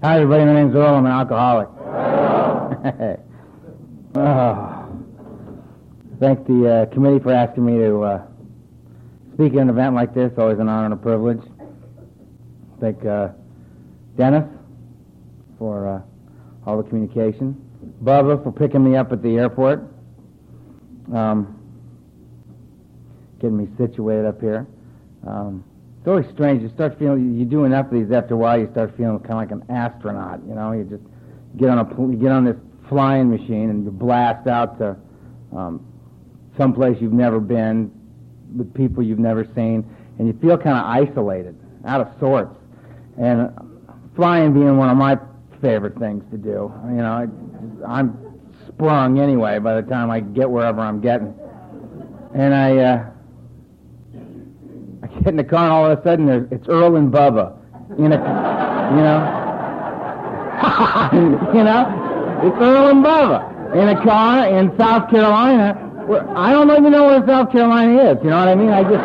Hi, everybody. My name's Earl. I'm an alcoholic. oh. Thank the uh, committee for asking me to uh, speak at an event like this. Always an honor and a privilege. Thank uh, Dennis for uh, all the communication. Bubba for picking me up at the airport. Um, getting me situated up here. Um, always strange. You start feeling you do enough of these after a while. You start feeling kind of like an astronaut. You know, you just get on a you get on this flying machine and you blast out to um, someplace you've never been with people you've never seen, and you feel kind of isolated, out of sorts. And flying being one of my favorite things to do. You know, I'm sprung anyway by the time I get wherever I'm getting, and I. Uh, get in the car and all of a sudden it's Earl and Bubba. In a, you know? you know? It's Earl and Bubba in a car in South Carolina. Where, I don't even know where South Carolina is. You know what I mean? I just.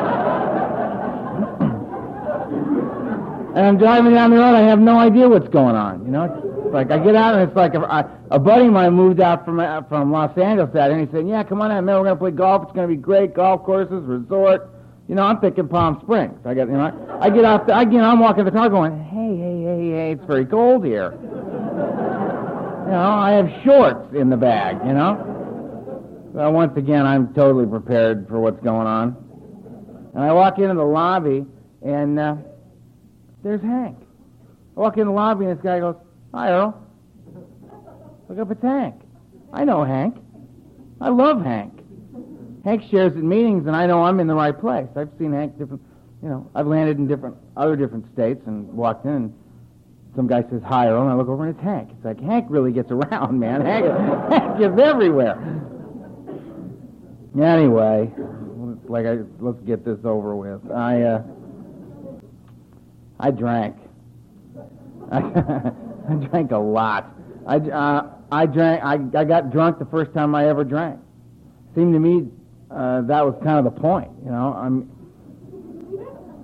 and I'm driving down the road. I have no idea what's going on. You know? It's like I get out and it's like a, a buddy of mine moved out from uh, from Los Angeles that, and he said, "Yeah, come on out, man. We're gonna play golf. It's gonna be great. Golf courses, resort." You know, I'm thinking Palm Springs. I get, you know, I get out, the, I, you know, I'm walking the car going, hey, hey, hey, hey, it's very cold here. you know, I have shorts in the bag, you know. Well, once again, I'm totally prepared for what's going on. And I walk into the lobby, and uh, there's Hank. I walk in the lobby, and this guy goes, hi, Earl. Look up at Hank. I know Hank. I love Hank. Hank shares at meetings, and I know I'm in the right place. I've seen Hank different, you know, I've landed in different, other different states and walked in, and some guy says, hi, Earl, and I look over, and it's Hank. It's like, Hank really gets around, man. Hank, Hank is everywhere. Anyway, like I, let's get this over with. I, uh, I drank. I, I drank a lot. I, uh, I drank, I, I got drunk the first time I ever drank. Seemed to me uh, that was kind of the point, you know. I'm,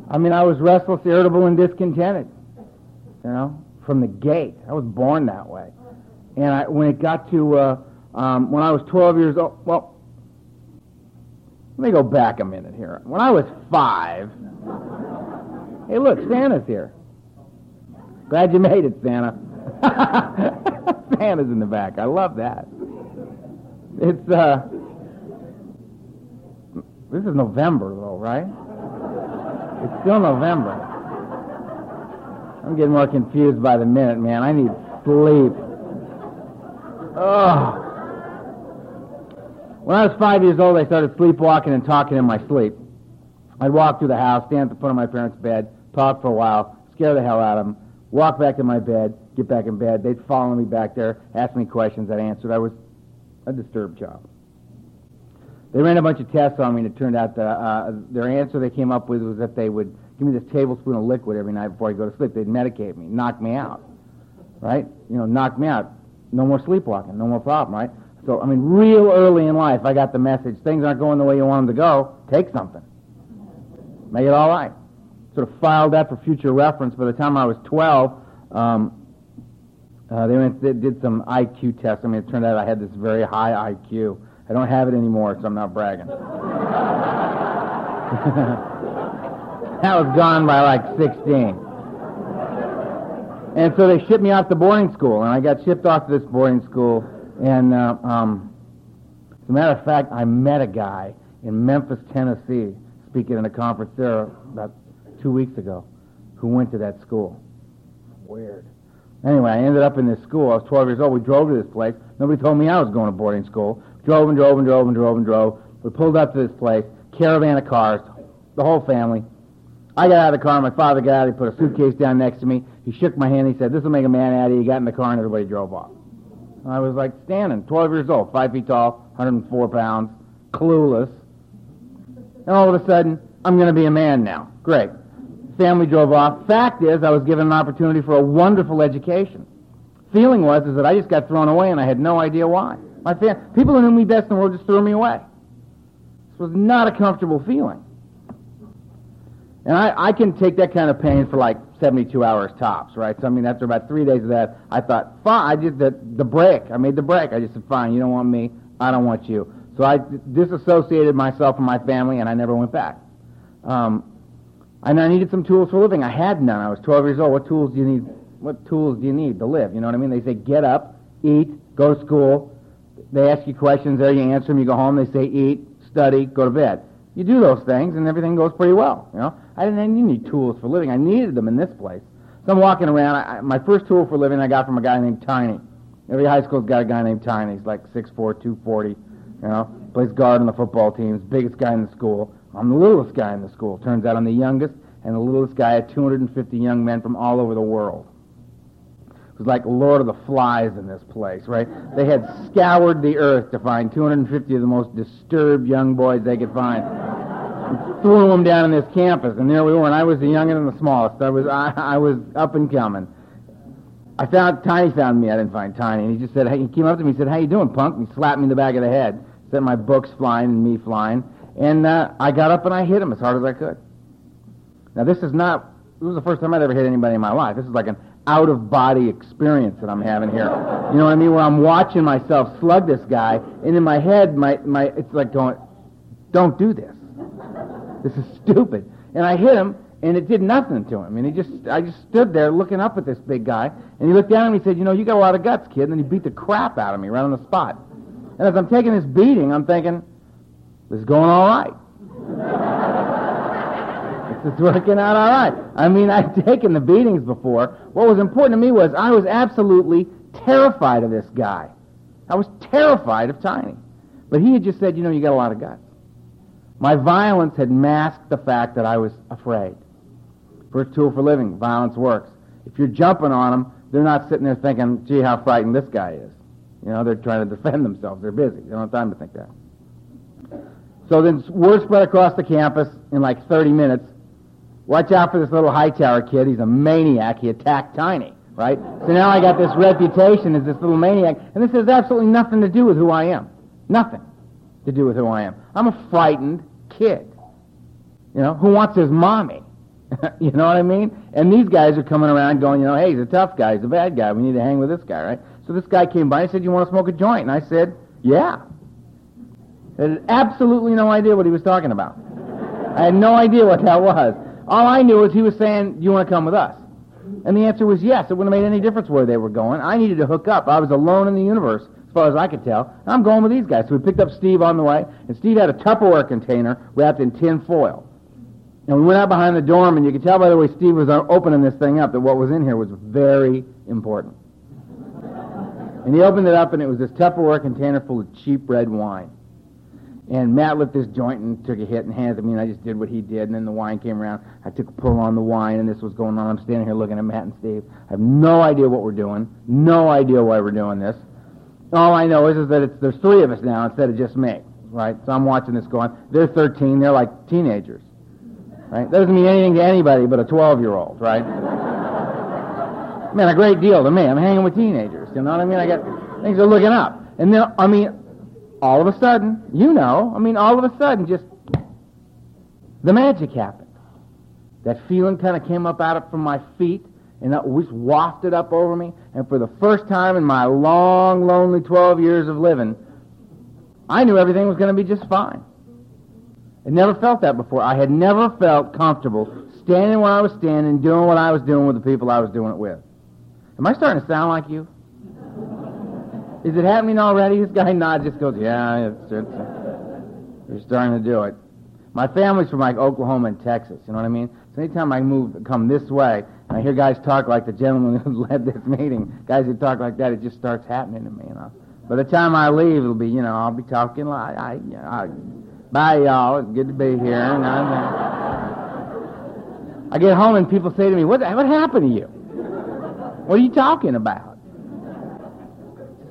I mean, I was restless, irritable, and discontented, you know, from the gate. I was born that way. And I, when it got to, uh, um, when I was 12 years old, well, let me go back a minute here. When I was five, hey, look, Santa's here. Glad you made it, Santa. Santa's in the back. I love that. It's, uh, this is November, though, right? It's still November. I'm getting more confused by the minute, man. I need sleep. Oh. When I was five years old, I started sleepwalking and talking in my sleep. I'd walk through the house, stand at the foot of my parents' bed, talk for a while, scare the hell out of them, walk back to my bed, get back in bed. They'd follow me back there, ask me questions, I'd answer. I was a disturbed child. They ran a bunch of tests on me, and it turned out that uh, their answer they came up with was that they would give me this tablespoon of liquid every night before I go to sleep. They'd medicate me, knock me out, right? You know, knock me out. No more sleepwalking, no more problem, right? So, I mean, real early in life, I got the message: things aren't going the way you want them to go. Take something, make it all right. Sort of filed that for future reference. By the time I was 12, um, uh, they, went, they did some IQ tests. I mean, it turned out I had this very high IQ. I don't have it anymore, so I'm not bragging. that was gone by like 16. And so they shipped me off to boarding school, and I got shipped off to this boarding school. And uh, um, as a matter of fact, I met a guy in Memphis, Tennessee, speaking at a conference there about two weeks ago, who went to that school. Weird. Anyway, I ended up in this school. I was 12 years old. We drove to this place. Nobody told me I was going to boarding school. Drove and drove and drove and drove and drove. We pulled up to this place, caravan of cars, the whole family. I got out of the car, my father got out, he put a suitcase down next to me. He shook my hand, he said, This will make a man out of you. He got in the car and everybody drove off. I was like standing, 12 years old, 5 feet tall, 104 pounds, clueless. And all of a sudden, I'm going to be a man now. Great. Family drove off. Fact is, I was given an opportunity for a wonderful education. Feeling was is that I just got thrown away and I had no idea why. My fam- people who knew me best in the world just threw me away. This was not a comfortable feeling. And I, I can take that kind of pain for like 72 hours tops, right? So I mean, after about three days of that, I thought, fine. I did the the break. I made the break. I just said, fine. You don't want me. I don't want you. So I disassociated myself from my family, and I never went back. Um, and I needed some tools for living. I had none. I was 12 years old. What tools do you need? What tools do you need to live? You know what I mean? They say get up, eat, go to school. They ask you questions there. You answer them. You go home. They say eat, study, go to bed. You do those things, and everything goes pretty well. You know, I didn't need tools for living. I needed them in this place. So I'm walking around. I, my first tool for living I got from a guy named Tiny. Every high school's got a guy named Tiny. He's like 6'4", 240. You know, plays guard on the football team. biggest guy in the school. I'm the littlest guy in the school. Turns out I'm the youngest and the littlest guy of 250 young men from all over the world. It was like Lord of the Flies in this place, right? They had scoured the earth to find 250 of the most disturbed young boys they could find. threw them down in this campus, and there we were, and I was the youngest and the smallest. I was, I, I was up and coming. I found, Tiny found me, I didn't find Tiny, and he just said, hey, he came up to me and said, how you doing, punk? And he slapped me in the back of the head, sent my books flying and me flying, and uh, I got up and I hit him as hard as I could. Now, this is not, this was the first time I'd ever hit anybody in my life. This is like an out of body experience that I'm having here. You know what I mean? Where I'm watching myself slug this guy, and in my head, my, my, it's like going, don't do this. This is stupid. And I hit him, and it did nothing to him. And he just, I just stood there looking up at this big guy, and he looked down at me and said, you know, you got a lot of guts, kid. And then he beat the crap out of me right on the spot. And as I'm taking this beating, I'm thinking, this is going all right. It's working out all right. I mean, I've taken the beatings before. What was important to me was I was absolutely terrified of this guy. I was terrified of Tiny. But he had just said, you know, you got a lot of guts. My violence had masked the fact that I was afraid. First tool for living, violence works. If you're jumping on them, they're not sitting there thinking, gee, how frightened this guy is. You know, they're trying to defend themselves. They're busy. They don't have time to think that. So then word spread across the campus in like 30 minutes Watch out for this little Hightower kid. He's a maniac. He attacked Tiny, right? So now I got this reputation as this little maniac, and this has absolutely nothing to do with who I am. Nothing to do with who I am. I'm a frightened kid, you know, who wants his mommy. you know what I mean? And these guys are coming around going, you know, hey, he's a tough guy. He's a bad guy. We need to hang with this guy, right? So this guy came by and said, you want to smoke a joint? And I said, yeah. I had absolutely no idea what he was talking about. I had no idea what that was. All I knew was he was saying, Do you want to come with us? And the answer was yes. It wouldn't have made any difference where they were going. I needed to hook up. I was alone in the universe, as far as I could tell. I'm going with these guys. So we picked up Steve on the way, and Steve had a Tupperware container wrapped in tin foil. And we went out behind the dorm, and you could tell by the way Steve was opening this thing up that what was in here was very important. And he opened it up, and it was this Tupperware container full of cheap red wine. And Matt lit this joint and took a hit and handed it to me, and I just did what he did. And then the wine came around. I took a pull on the wine, and this was going on. I'm standing here looking at Matt and Steve. I have no idea what we're doing. No idea why we're doing this. All I know is, is that it's, there's three of us now instead of just me, right? So I'm watching this going. They're 13. They're like teenagers, right? That doesn't mean anything to anybody but a 12-year-old, right? Man, a great deal to me. I'm hanging with teenagers. You know what I mean? I got things are looking up, and then I mean, all of a sudden, you know, I mean, all of a sudden, just the magic happened. That feeling kind of came up out of from my feet and that was wafted up over me. And for the first time in my long, lonely 12 years of living, I knew everything was going to be just fine. I never felt that before. I had never felt comfortable standing where I was standing, doing what I was doing with the people I was doing it with. Am I starting to sound like you? Is it happening already? This guy nods, just goes, yeah, it's, it's, you're starting to do it. My family's from like Oklahoma and Texas, you know what I mean? So anytime I move, come this way, and I hear guys talk like the gentleman who led this meeting, guys who talk like that, it just starts happening to me, you know. By the time I leave, it'll be, you know, I'll be talking like, I, you know, I, bye y'all, it's good to be here. And I, I get home and people say to me, what, what happened to you? What are you talking about?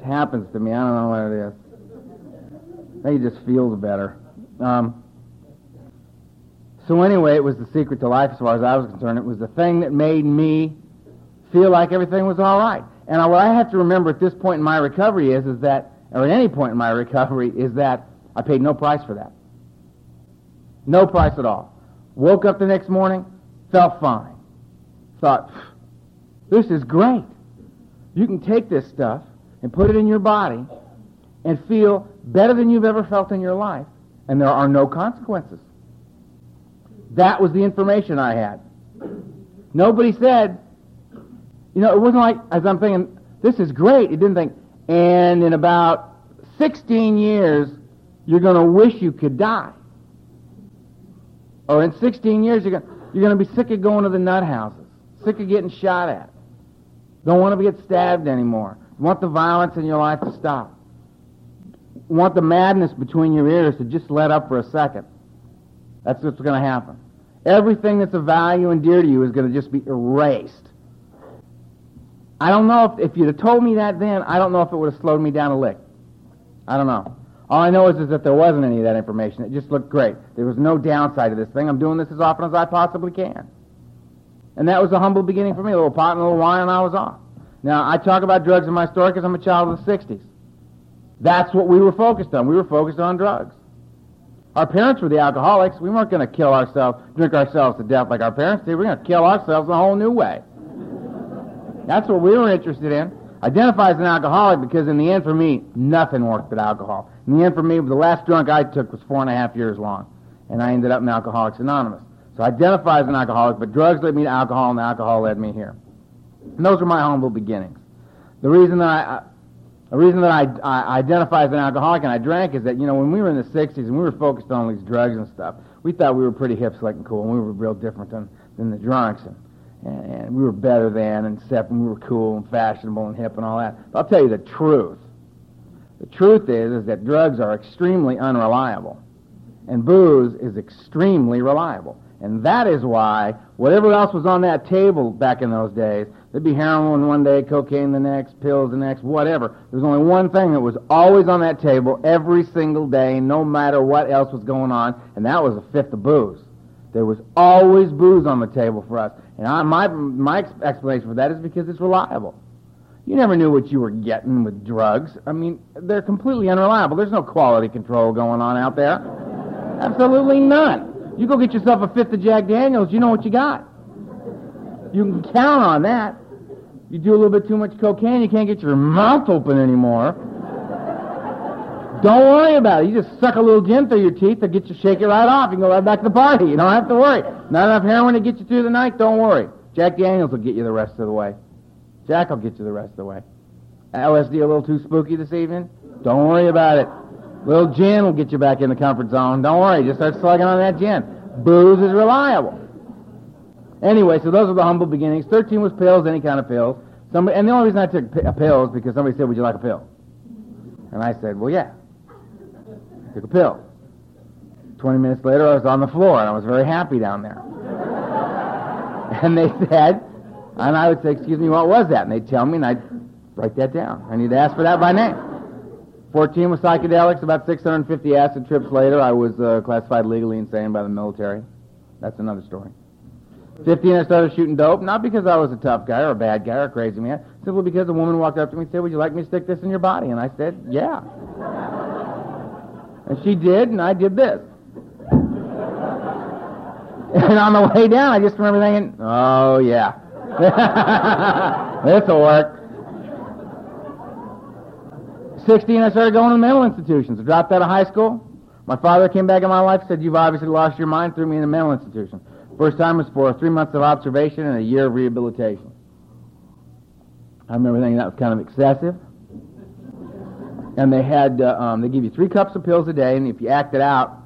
Happens to me. I don't know what it is. It just feels better. Um, so anyway, it was the secret to life as far as I was concerned. It was the thing that made me feel like everything was all right. And what I have to remember at this point in my recovery is, is that, or at any point in my recovery, is that I paid no price for that. No price at all. Woke up the next morning, felt fine. thought, this is great. You can take this stuff and put it in your body and feel better than you've ever felt in your life, and there are no consequences. That was the information I had. Nobody said, you know, it wasn't like, as I'm thinking, this is great. It didn't think, and in about 16 years, you're going to wish you could die. Or in 16 years, you're going, you're going to be sick of going to the nut houses, sick of getting shot at. Don't want to get stabbed anymore. Want the violence in your life to stop. Want the madness between your ears to just let up for a second. That's what's going to happen. Everything that's of value and dear to you is going to just be erased. I don't know if, if you'd have told me that then, I don't know if it would have slowed me down a lick. I don't know. All I know is, is that there wasn't any of that information. It just looked great. There was no downside to this thing. I'm doing this as often as I possibly can. And that was a humble beginning for me. A little pot and a little wine, and I was off. Now, I talk about drugs in my story because I'm a child of the 60s. That's what we were focused on. We were focused on drugs. Our parents were the alcoholics. We weren't going to kill ourselves, drink ourselves to death like our parents did. We we're going to kill ourselves a whole new way. That's what we were interested in. Identify as an alcoholic because in the end for me, nothing worked but alcohol. In the end for me, the last drunk I took was four and a half years long. And I ended up in Alcoholics Anonymous. So identify as an alcoholic, but drugs led me to alcohol and alcohol led me here. And those were my humble beginnings. The reason that I, the reason that I, I identify as an alcoholic and I drank is that, you know, when we were in the 60s and we were focused on these drugs and stuff, we thought we were pretty hip, slick, and cool, and we were real different than, than the drunks. And, and, and we were better than, and except we were cool and fashionable and hip and all that. But I'll tell you the truth. The truth is, is that drugs are extremely unreliable, and booze is extremely reliable. And that is why whatever else was on that table back in those days, there'd be heroin one day, cocaine the next, pills the next, whatever. There was only one thing that was always on that table every single day, no matter what else was going on, and that was a fifth of booze. There was always booze on the table for us. And I, my, my explanation for that is because it's reliable. You never knew what you were getting with drugs. I mean, they're completely unreliable. There's no quality control going on out there. Absolutely none. You go get yourself a fifth of Jack Daniels, you know what you got. You can count on that. You do a little bit too much cocaine, you can't get your mouth open anymore. Don't worry about it. You just suck a little gin through your teeth and get you shake it right off. You can go right back to the party. You don't have to worry. Not enough heroin to get you through the night. Don't worry. Jack Daniels will get you the rest of the way. Jack will get you the rest of the way. LSD a little too spooky this evening? Don't worry about it. Little gin will get you back in the comfort zone. Don't worry, just start slugging on that gin. Booze is reliable. Anyway, so those are the humble beginnings. Thirteen was pills, any kind of pills. Somebody, and the only reason I took a pill is because somebody said, "Would you like a pill?" And I said, "Well, yeah." I took a pill. Twenty minutes later, I was on the floor, and I was very happy down there. and they said, and I would say, "Excuse me, what was that?" And they'd tell me, and I'd write that down. I need to ask for that by name. 14 was psychedelics. About 650 acid trips later, I was uh, classified legally insane by the military. That's another story. 15, I started shooting dope, not because I was a tough guy or a bad guy or a crazy man, simply because a woman walked up to me and said, Would you like me to stick this in your body? And I said, Yeah. and she did, and I did this. and on the way down, I just remember thinking, Oh, yeah. This'll work. 16, I started going to mental institutions. I dropped out of high school. My father came back in my life and said, You've obviously lost your mind, threw me in a mental institution. First time was for three months of observation and a year of rehabilitation. I remember thinking that was kind of excessive. And they had, uh, um, they give you three cups of pills a day, and if you acted out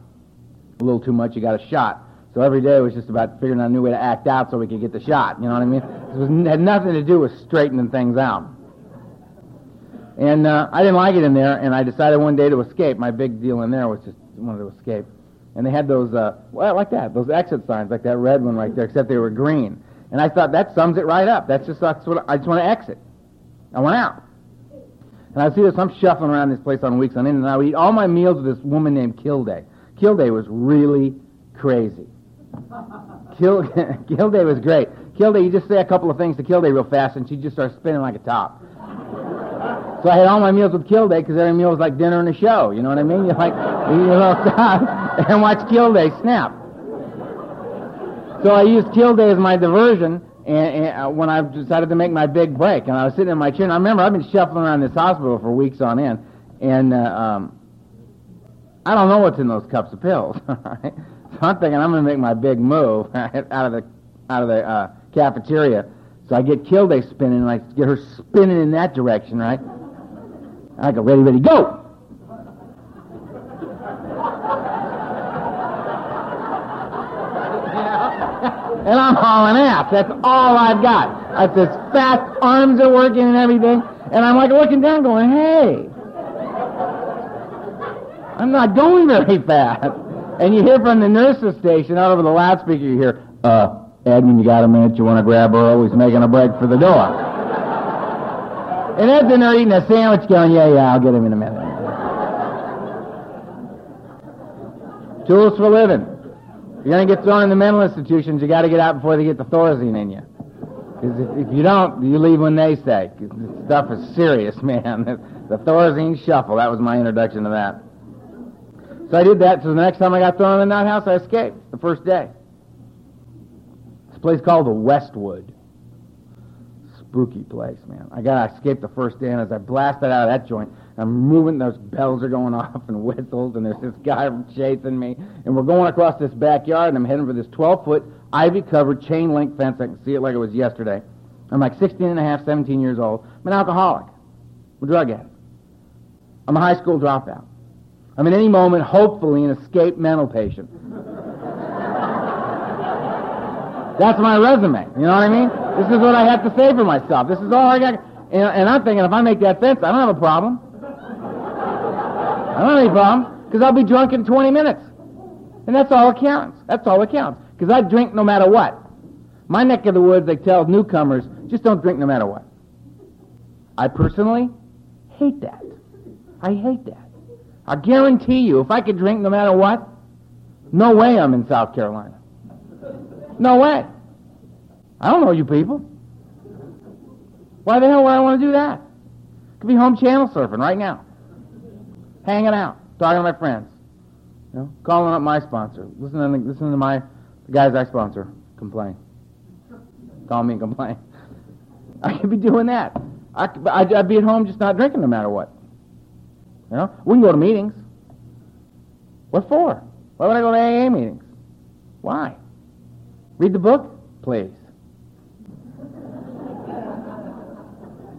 a little too much, you got a shot. So every day was just about figuring out a new way to act out so we could get the shot. You know what I mean? It was, had nothing to do with straightening things out. And uh, I didn't like it in there, and I decided one day to escape. My big deal in there was just wanted to escape. And they had those, uh, well, like that, those exit signs, like that red one right there, except they were green. And I thought that sums it right up. That's just that's what I just want to exit. I went out. And I see this. I'm shuffling around this place on weeks on end, and I would eat all my meals with this woman named Kilday. Kilday was really crazy. Kill, Kilday was great. Kilday, you just say a couple of things to Kilday real fast, and she just starts spinning like a top. So I had all my meals with Kilday because every meal was like dinner and a show. You know what I mean? You like eat your little stuff and watch Kilday snap. So I used Kilday as my diversion and, and uh, when I decided to make my big break, and I was sitting in my chair, and I remember I've been shuffling around this hospital for weeks on end, and uh, um, I don't know what's in those cups of pills. Right? So I'm thinking I'm going to make my big move right, out of the out of the uh, cafeteria. So I get Kilday spinning, and I get her spinning in that direction, right? I go ready, ready, go. and I'm hauling ass. That's all I've got. That's as fast, arms are working and everything. And I'm like looking down going, hey, I'm not going very fast. And you hear from the nurse's station out over the loudspeaker, you hear, uh, Edmund, you got a minute? You want to grab Earl? He's making a break for the door. And Ed's in there eating a sandwich going, yeah, yeah, I'll get him in a minute. Tools for living. You're going to get thrown in the mental institutions, you got to get out before they get the Thorazine in you. Because if, if, you don't, you leave when they say. This stuff is serious, man. the Thorazine shuffle, that was my introduction to that. So I did that. So the next time I got thrown in the nut house, I escaped the first day. It's a place called the Westwood. Spooky place, man. I got to escape the first day, and as I blasted out of that joint, I'm moving, those bells are going off and whistles, and there's this guy chasing me. And we're going across this backyard, and I'm heading for this 12 foot, ivy covered chain link fence. I can see it like it was yesterday. I'm like 16 and a half, 17 years old. I'm an alcoholic. I'm a drug addict. I'm a high school dropout. I'm at any moment, hopefully, an escaped mental patient. That's my resume. You know what I mean? This is what I have to say for myself. This is all I got. And, and I'm thinking, if I make that fence, I don't have a problem. I don't have any problem because I'll be drunk in 20 minutes. And that's all that counts. That's all that counts. Because I drink no matter what. My neck of the woods, they tell newcomers, just don't drink no matter what. I personally hate that. I hate that. I guarantee you, if I could drink no matter what, no way I'm in South Carolina. No way. I don't know you people. Why the hell would I want to do that? Could be home channel surfing right now. Hanging out, talking to my friends. You know, calling up my sponsor. Listening to, listening to my the guys I sponsor complain. Call me and complain. I could be doing that. I I'd, I'd be at home just not drinking no matter what. You know, we can go to meetings. What for? Why would I go to AA meetings? Why? Read the book, please.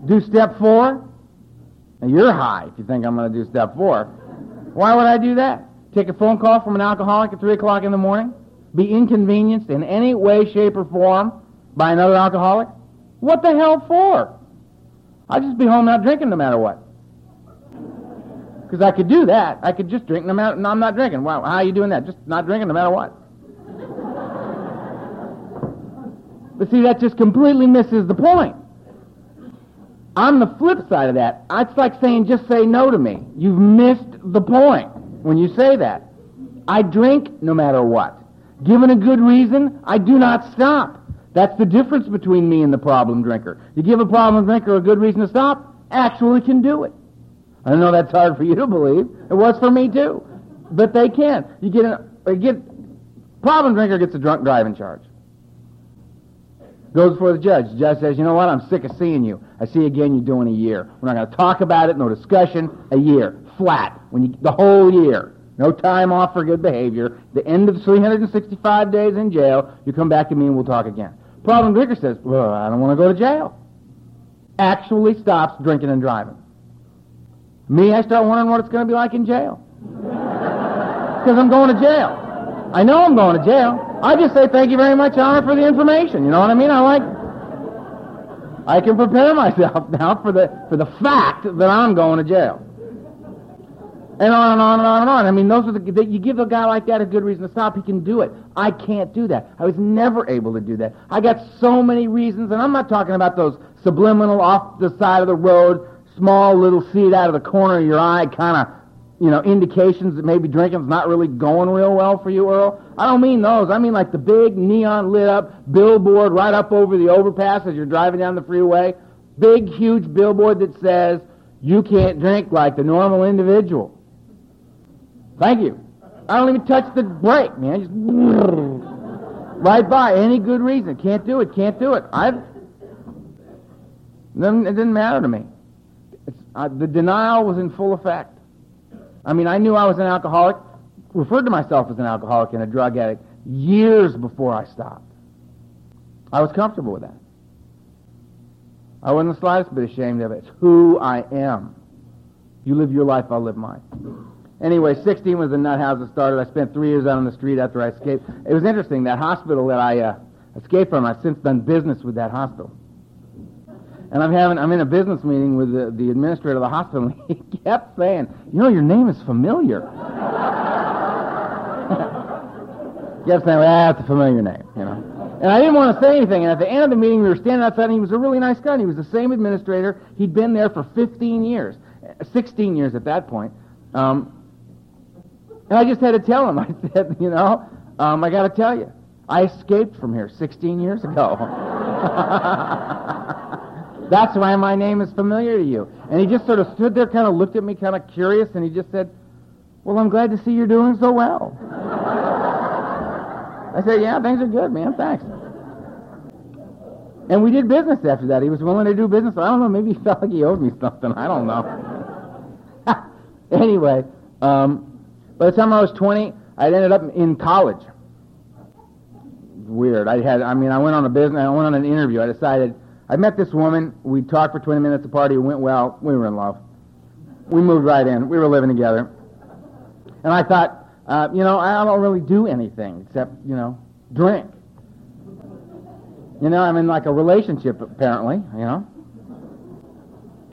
Do step four? Now you're high if you think I'm going to do step four. Why would I do that? Take a phone call from an alcoholic at 3 o'clock in the morning? Be inconvenienced in any way, shape, or form by another alcoholic? What the hell for? I'll just be home not drinking no matter what. Because I could do that. I could just drink no matter. No, I'm not drinking. Wow, how are you doing that? Just not drinking no matter what. but see, that just completely misses the point. On the flip side of that, it's like saying, just say no to me. You've missed the point when you say that. I drink no matter what. Given a good reason, I do not stop. That's the difference between me and the problem drinker. You give a problem drinker a good reason to stop, actually can do it. I know that's hard for you to believe. It was for me too. But they can. You get a, get problem drinker gets a drunk driving charge. Goes before the judge. The judge says, you know what, I'm sick of seeing you. I see you again, you're doing a year. We're not going to talk about it, no discussion, a year. Flat. When you, the whole year. No time off for good behavior. The end of 365 days in jail, you come back to me and we'll talk again. Problem drinker says, well, I don't want to go to jail. Actually stops drinking and driving. Me, I start wondering what it's going to be like in jail. Because I'm going to jail. I know I'm going to jail. I just say thank you very much, Honor, for the information. You know what I mean? I like. I can prepare myself now for the for the fact that I'm going to jail. And on and on and on and on. I mean, those are the you give a guy like that a good reason to stop, he can do it. I can't do that. I was never able to do that. I got so many reasons, and I'm not talking about those subliminal off the side of the road, small little seed out of the corner of your eye kind of you know, indications that maybe drinking's not really going real well for you, Earl. I don't mean those. I mean like the big neon lit up billboard right up over the overpass as you're driving down the freeway. Big, huge billboard that says, you can't drink like the normal individual. Thank you. I don't even touch the brake, man. Just, Right by, any good reason. Can't do it, can't do it. I've, it didn't matter to me. Uh, the denial was in full effect. I mean, I knew I was an alcoholic, referred to myself as an alcoholic and a drug addict years before I stopped. I was comfortable with that. I wasn't the slightest bit ashamed of it. It's who I am. You live your life, I'll live mine. Anyway, 16 was the nut house that started. I spent three years out on the street after I escaped. It was interesting. That hospital that I uh, escaped from, I've since done business with that hospital. And I'm having, I'm in a business meeting with the, the administrator of the hospital, and he kept saying, "You know, your name is familiar." kept saying, "Well, that's a familiar name," you know. And I didn't want to say anything. And at the end of the meeting, we were standing outside, and he was a really nice guy. He was the same administrator. He'd been there for 15 years, 16 years at that point. Um, and I just had to tell him. I said, you know, um, I got to tell you, I escaped from here 16 years ago. That's why my name is familiar to you. And he just sort of stood there, kind of looked at me, kind of curious, and he just said, Well, I'm glad to see you're doing so well. I said, Yeah, things are good, man. Thanks. And we did business after that. He was willing to do business. I don't know. Maybe he felt like he owed me something. I don't know. anyway, um, by the time I was 20, I ended up in college. Weird. I had, I mean, I went on a business, I went on an interview. I decided, I met this woman. We talked for 20 minutes the party. Went well. We were in love. We moved right in. We were living together. And I thought, uh, you know, I don't really do anything except, you know, drink. You know, I'm in like a relationship, apparently, you know.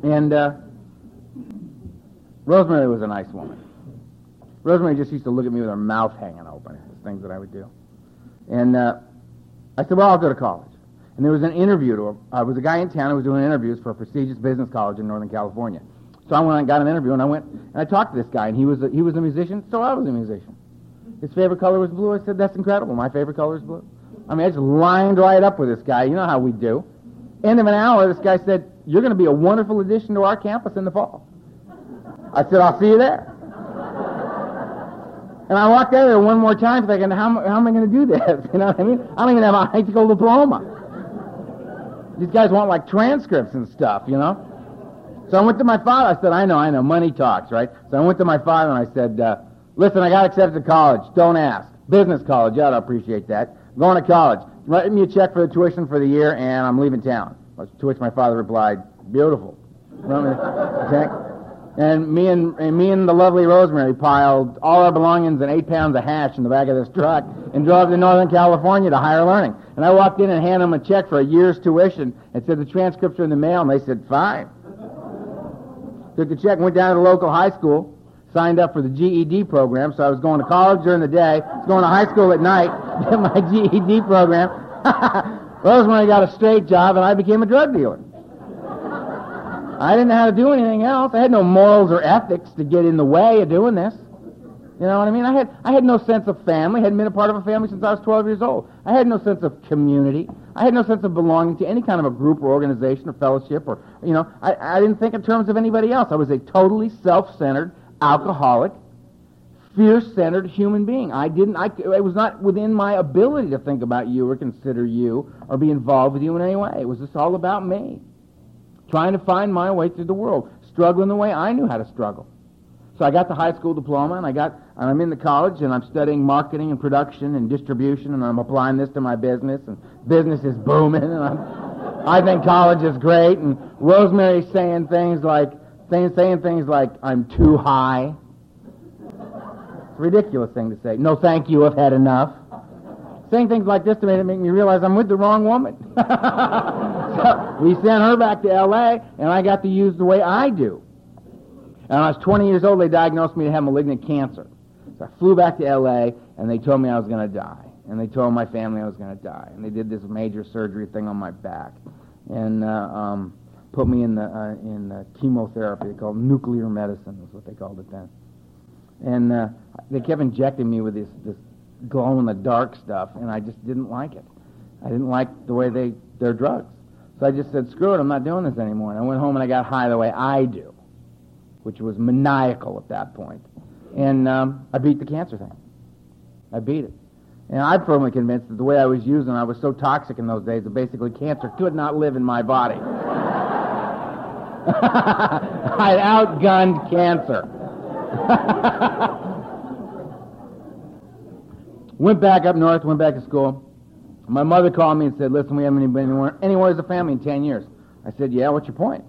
And uh, Rosemary was a nice woman. Rosemary just used to look at me with her mouth hanging open. Things that I would do. And uh, I said, well, I'll go to college. And there was an interview. To, uh, was a guy in town who was doing interviews for a prestigious business college in Northern California. So I went and got an interview, and I went and I talked to this guy, and he was a, he was a musician, so I was a musician. His favorite color was blue. I said, that's incredible. My favorite color is blue. I mean, I just lined right up with this guy. You know how we do. End of an hour, this guy said, you're going to be a wonderful addition to our campus in the fall. I said, I'll see you there. And I walked out there one more time thinking, how, how am I going to do this? You know what I mean? I don't even have a high school diploma. These guys want like transcripts and stuff, you know? So I went to my father. I said, I know, I know, money talks, right? So I went to my father and I said, uh, listen, I got accepted to college. Don't ask. Business college. Yeah, I'd appreciate that. I'm going to college. Write me a check for the tuition for the year and I'm leaving town. To which my father replied, beautiful. And me and, and me and the lovely Rosemary piled all our belongings and eight pounds of hash in the back of this truck and drove to Northern California to higher learning. And I walked in and handed them a check for a year's tuition and said the transcripts are in the mail, and they said fine. Took the check, and went down to the local high school, signed up for the GED program. So I was going to college during the day, was going to high school at night, did my GED program. Rosemary got a straight job, and I became a drug dealer. I didn't know how to do anything else. I had no morals or ethics to get in the way of doing this. You know what I mean? I had I had no sense of family. I hadn't been a part of a family since I was 12 years old. I had no sense of community. I had no sense of belonging to any kind of a group or organization or fellowship or you know. I, I didn't think in terms of anybody else. I was a totally self-centered, alcoholic, fear-centered human being. I didn't. I it was not within my ability to think about you or consider you or be involved with you in any way. It was just all about me trying to find my way through the world, struggling the way I knew how to struggle. So I got the high school diploma, and I got and I'm in the college, and I'm studying marketing and production and distribution, and I'm applying this to my business, and business is booming, and I'm, I think college is great. And Rosemary's saying things like saying, saying things like I'm too high. It's a ridiculous thing to say. No, thank you. I've had enough saying things like this to me that make me realize I'm with the wrong woman. so we sent her back to L.A., and I got to use the way I do. And I was 20 years old, they diagnosed me to have malignant cancer. So I flew back to L.A., and they told me I was going to die. And they told my family I was going to die. And they did this major surgery thing on my back. And uh, um, put me in the uh, in the chemotherapy called nuclear medicine is what they called it then. And uh, they kept injecting me with this this glow in the dark stuff, and I just didn't like it. I didn't like the way they their drugs. So I just said, screw it, I'm not doing this anymore. And I went home and I got high the way I do, which was maniacal at that point. And um, I beat the cancer thing. I beat it. And I'm firmly convinced that the way I was using, I was so toxic in those days that basically cancer could not live in my body. I'd outgunned cancer. went back up north, went back to school. My mother called me and said, listen, we haven't been anywhere, anywhere as a family in 10 years. I said, yeah, what's your point?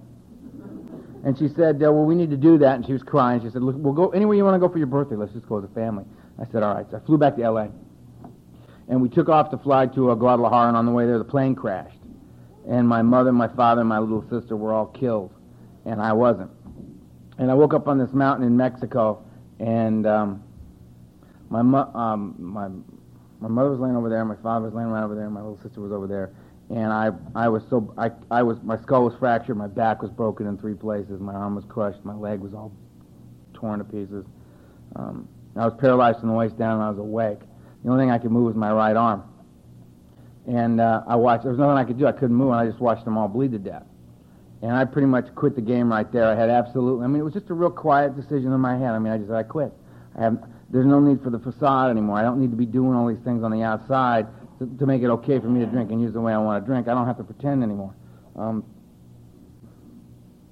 And she said, uh, well, we need to do that. And she was crying. She said, look, we'll go anywhere you want to go for your birthday. Let's just go as a family. I said, all right. So I flew back to L.A. And we took off to fly to uh, Guadalajara, and on the way there, the plane crashed. And my mother, my father, and my little sister were all killed, and I wasn't. And I woke up on this mountain in Mexico, and um, my, mo- um, my, my mother was laying over there, my father was laying right over there, my little sister was over there and I I was so I I was my skull was fractured, my back was broken in three places, my arm was crushed, my leg was all torn to pieces. Um, I was paralyzed from the waist down, and I was awake. The only thing I could move was my right arm. And uh, I watched. There was nothing I could do. I couldn't move, and I just watched them all bleed to death. And I pretty much quit the game right there. I had absolutely. I mean, it was just a real quiet decision in my head. I mean, I just said I quit. I have. There's no need for the facade anymore. I don't need to be doing all these things on the outside to, to make it okay for me to drink and use the way I want to drink. I don't have to pretend anymore. Um,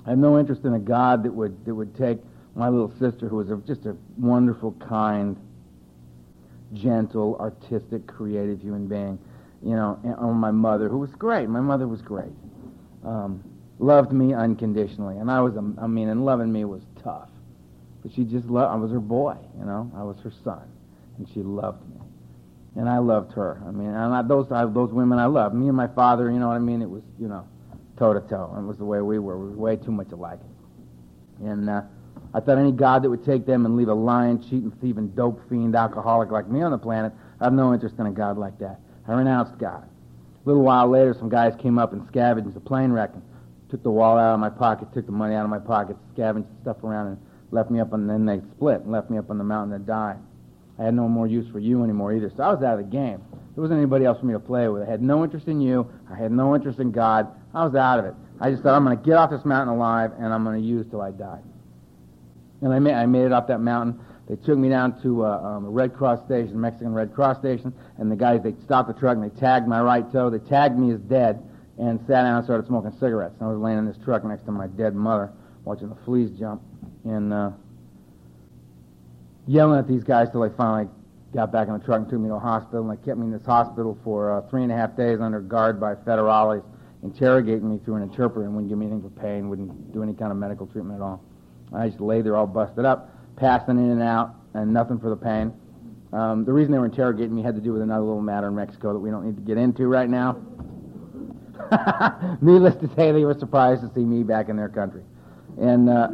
I have no interest in a God that would that would take my little sister, who was a, just a wonderful, kind, gentle, artistic, creative human being, you know, and, or my mother, who was great. My mother was great. Um, loved me unconditionally, and I was, I mean, and loving me was tough. But she just loved. I was her boy, you know. I was her son, and she loved me and I loved her. I mean, and I, those I, those women I loved. Me and my father, you know what I mean? It was, you know, toe to toe. It was the way we were. We were way too much alike. And uh, I thought any God that would take them and leave a lying, cheating, thieving, dope fiend, alcoholic like me on the planet, I have no interest in a God like that. I renounced God. A little while later, some guys came up and scavenged the plane wreck and took the wallet out of my pocket, took the money out of my pocket, scavenged stuff around, and left me up, and then they split and left me up on the mountain to die. I had no more use for you anymore either. So I was out of the game. There wasn't anybody else for me to play with. I had no interest in you. I had no interest in God. I was out of it. I just thought, I'm going to get off this mountain alive, and I'm going to use till I die. And I made, I made it up that mountain. They took me down to uh, um, a Red Cross station, Mexican Red Cross station, and the guys, they stopped the truck, and they tagged my right toe. They tagged me as dead and sat down and started smoking cigarettes. And I was laying in this truck next to my dead mother, watching the fleas jump. And... Uh, yelling at these guys till they finally got back in the truck and took me to a hospital. And they kept me in this hospital for uh, three and a half days under guard by federales, interrogating me through an interpreter and wouldn't give me anything for pain, wouldn't do any kind of medical treatment at all. I just lay there all busted up, passing in and out, and nothing for the pain. Um, the reason they were interrogating me had to do with another little matter in Mexico that we don't need to get into right now. Needless to say, they were surprised to see me back in their country. And uh,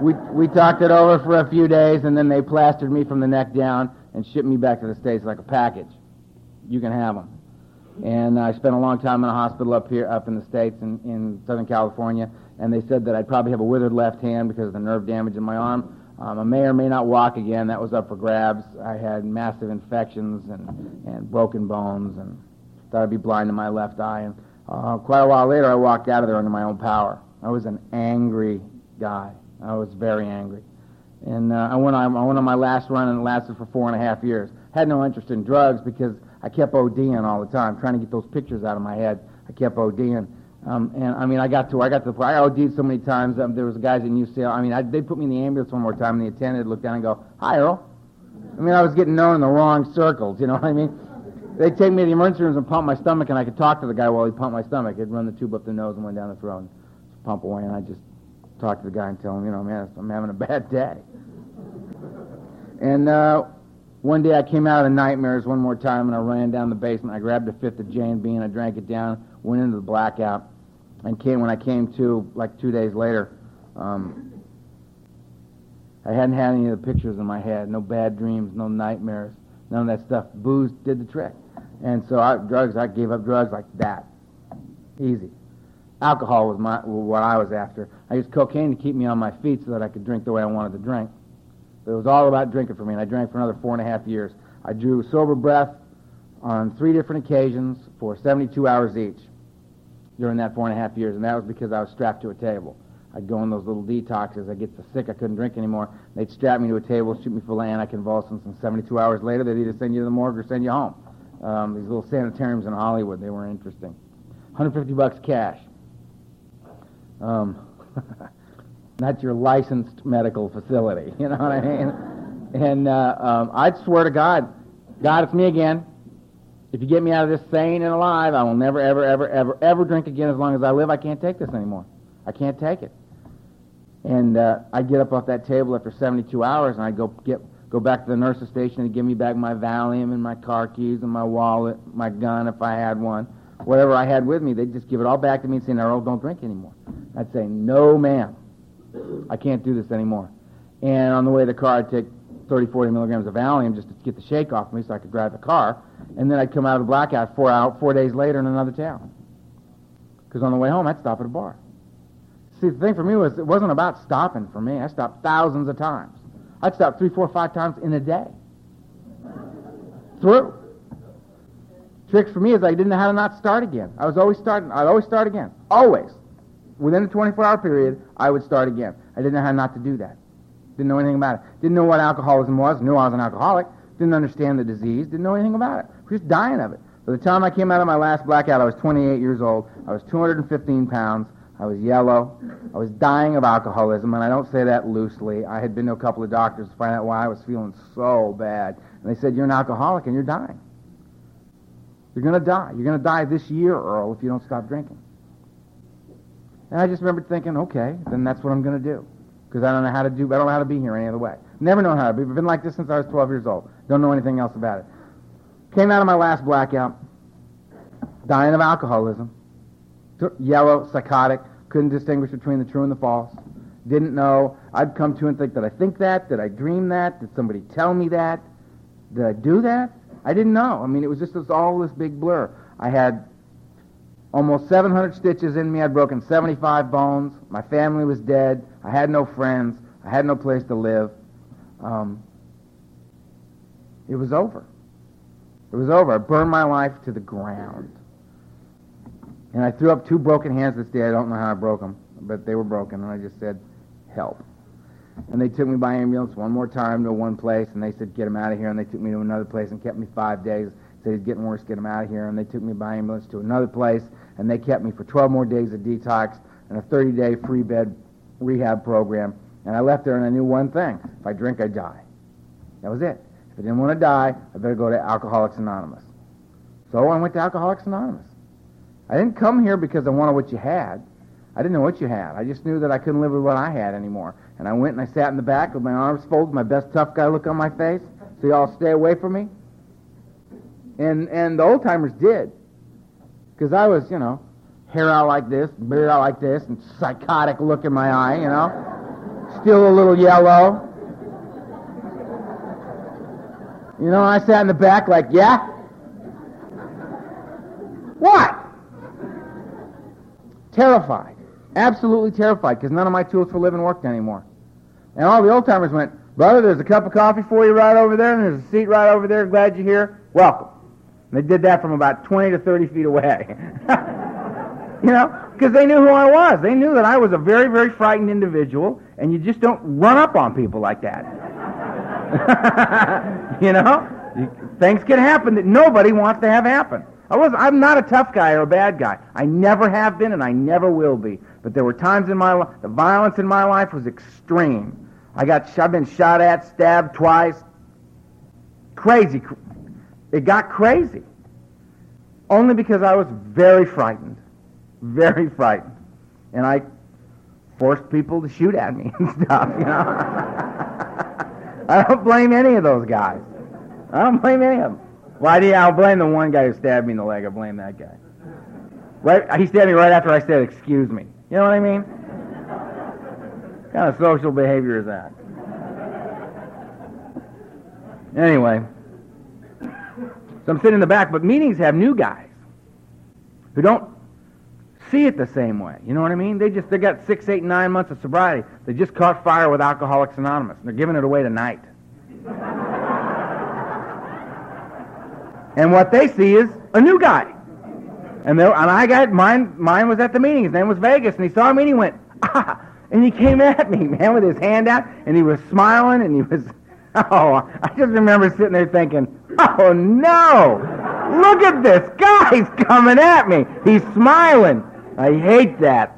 we, we talked it over for a few days, and then they plastered me from the neck down and shipped me back to the States like a package. You can have them. And I spent a long time in a hospital up here, up in the States, in, in Southern California, and they said that I'd probably have a withered left hand because of the nerve damage in my arm. Um, I may or may not walk again. That was up for grabs. I had massive infections and, and broken bones, and thought I'd be blind in my left eye. And uh, quite a while later, I walked out of there under my own power. I was an angry guy. I was very angry. And uh, I, went on, I went on my last run, and it lasted for four and a half years. Had no interest in drugs because I kept ODing all the time, trying to get those pictures out of my head. I kept ODing. Um, and I mean, I got to I got to. I OD'd so many times. Um, there was guys in UCL. I mean, I, they put me in the ambulance one more time, and the attendant looked down and go, "Hi, Earl." I mean, I was getting known in the wrong circles. You know what I mean? They'd take me to the emergency rooms and pump my stomach, and I could talk to the guy while he pumped my stomach. He'd run the tube up the nose and went down the throat, and pump away, and I just talk to the guy and tell him, you know, man, I'm having a bad day. And uh, one day I came out of nightmares one more time and I ran down the basement. I grabbed a fifth of Jim Beam, I drank it down, went into the blackout, and came when I came to like two days later. Um, I hadn't had any of the pictures in my head, no bad dreams, no nightmares, none of that stuff. Booze did the trick, and so I, drugs, I gave up drugs like that, easy. Alcohol was my, what I was after. I used cocaine to keep me on my feet so that I could drink the way I wanted to drink. But it was all about drinking for me, and I drank for another four and a half years. I drew sober breath on three different occasions for 72 hours each during that four and a half years, and that was because I was strapped to a table. I'd go in those little detoxes. I'd get so sick I couldn't drink anymore. They'd strap me to a table, shoot me full of anticonvulsants, and 72 hours later, they'd either send you to the morgue or send you home. Um, these little sanitariums in Hollywood, they were interesting. 150 bucks cash. Um, not your licensed medical facility, you know what I mean? And uh, um, I'd swear to God, God, it's me again. If you get me out of this sane and alive, I will never, ever, ever, ever, ever drink again as long as I live. I can't take this anymore. I can't take it. And uh, I get up off that table after 72 hours, and I go get go back to the nurse's station and give me back my Valium and my car keys and my wallet, my gun if I had one, whatever I had with me. They'd just give it all back to me and say, "No, don't drink anymore." I'd say, "No, ma'am, I can't do this anymore." And on the way to the car, I'd take 30, 40 milligrams of Valium just to get the shake off me so I could drive the car. And then I'd come out of the blackout four out four days later in another town. Because on the way home, I'd stop at a bar. See, the thing for me was it wasn't about stopping for me. I stopped thousands of times. I'd stop three, four, five times in a day. Through. Trick for me is I didn't know how to not start again. I was always starting. I'd always start again. Always. Within a 24-hour period, I would start again. I didn't know how not to do that. Didn't know anything about it. Didn't know what alcoholism was. Knew I was an alcoholic. Didn't understand the disease. Didn't know anything about it. I was Just dying of it. By the time I came out of my last blackout, I was 28 years old. I was 215 pounds. I was yellow. I was dying of alcoholism, and I don't say that loosely. I had been to a couple of doctors to find out why I was feeling so bad. And they said, You're an alcoholic and you're dying. You're going to die. You're going to die this year, Earl, if you don't stop drinking. And I just remember thinking, okay, then that's what I'm going to do. Because I don't know how to do, I don't know how to be here any other way. Never known how to be. I've been like this since I was 12 years old. Don't know anything else about it. Came out of my last blackout, dying of alcoholism, yellow, psychotic, couldn't distinguish between the true and the false. Didn't know. I'd come to and think, did I think that? Did I dream that? Did somebody tell me that? Did I do that? I didn't know. I mean, it was just all this big blur. I had almost 700 stitches in me. I'd broken 75 bones. My family was dead. I had no friends. I had no place to live. Um, it was over. It was over. I burned my life to the ground. And I threw up two broken hands this day. I don't know how I broke them, but they were broken. And I just said, help. And they took me by ambulance one more time to one place, and they said, get him out of here. And they took me to another place and kept me five days. Said he's getting worse, get him out of here. And they took me by ambulance to another place, and they kept me for 12 more days of detox and a 30-day free bed rehab program. And I left there, and I knew one thing: if I drink, I die. That was it. If I didn't want to die, I better go to Alcoholics Anonymous. So I went to Alcoholics Anonymous. I didn't come here because I wanted what you had. I didn't know what you had. I just knew that I couldn't live with what I had anymore. And I went and I sat in the back with my arms folded, my best tough guy look on my face, so y'all stay away from me. And and the old timers did, because I was, you know, hair out like this, beard out like this, and psychotic look in my eye, you know, still a little yellow. You know, I sat in the back like, yeah. What? Terrified. Absolutely terrified because none of my tools for living worked anymore. And all the old timers went, Brother, there's a cup of coffee for you right over there, and there's a seat right over there. Glad you're here. Welcome. And they did that from about 20 to 30 feet away. you know, because they knew who I was. They knew that I was a very, very frightened individual, and you just don't run up on people like that. you know, things can happen that nobody wants to have happen. I was, I'm not a tough guy or a bad guy. I never have been and I never will be. But there were times in my life, the violence in my life was extreme. I got, I've been shot at, stabbed twice. Crazy. It got crazy. Only because I was very frightened. Very frightened. And I forced people to shoot at me and stuff, you know. I don't blame any of those guys. I don't blame any of them. Why do you? I'll blame the one guy who stabbed me in the leg. I blame that guy. Right? He stabbed me right after I said, "Excuse me." You know what I mean? What kind of social behavior is that? Anyway, so I'm sitting in the back, but meetings have new guys who don't see it the same way. You know what I mean? They just they got six, eight, nine months of sobriety. They just caught fire with Alcoholics Anonymous, and they're giving it away tonight. And what they see is a new guy. And, they and I got mine. Mine was at the meeting. His name was Vegas, and he saw me and he went ah, and he came at me, man, with his hand out, and he was smiling, and he was. Oh, I just remember sitting there thinking, oh no. Look at this guy's coming at me. He's smiling. I hate that.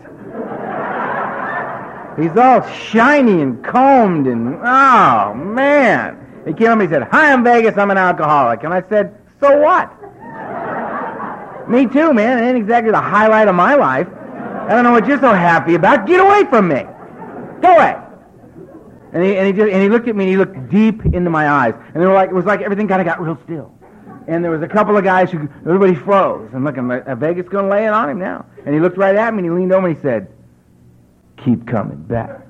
He's all shiny and combed and oh man. He came up and he said, "Hi, I'm Vegas. I'm an alcoholic." And I said, "So what?" me too, man. It ain't exactly the highlight of my life. I don't know what you're so happy about. Get away from me. Go away. And he, and he, just, and he looked at me and he looked deep into my eyes. And they were like, it was like everything kind of got real still. And there was a couple of guys who, everybody froze. And looking, like, uh, Vegas going to lay it on him now. And he looked right at me and he leaned over and he said, keep coming back.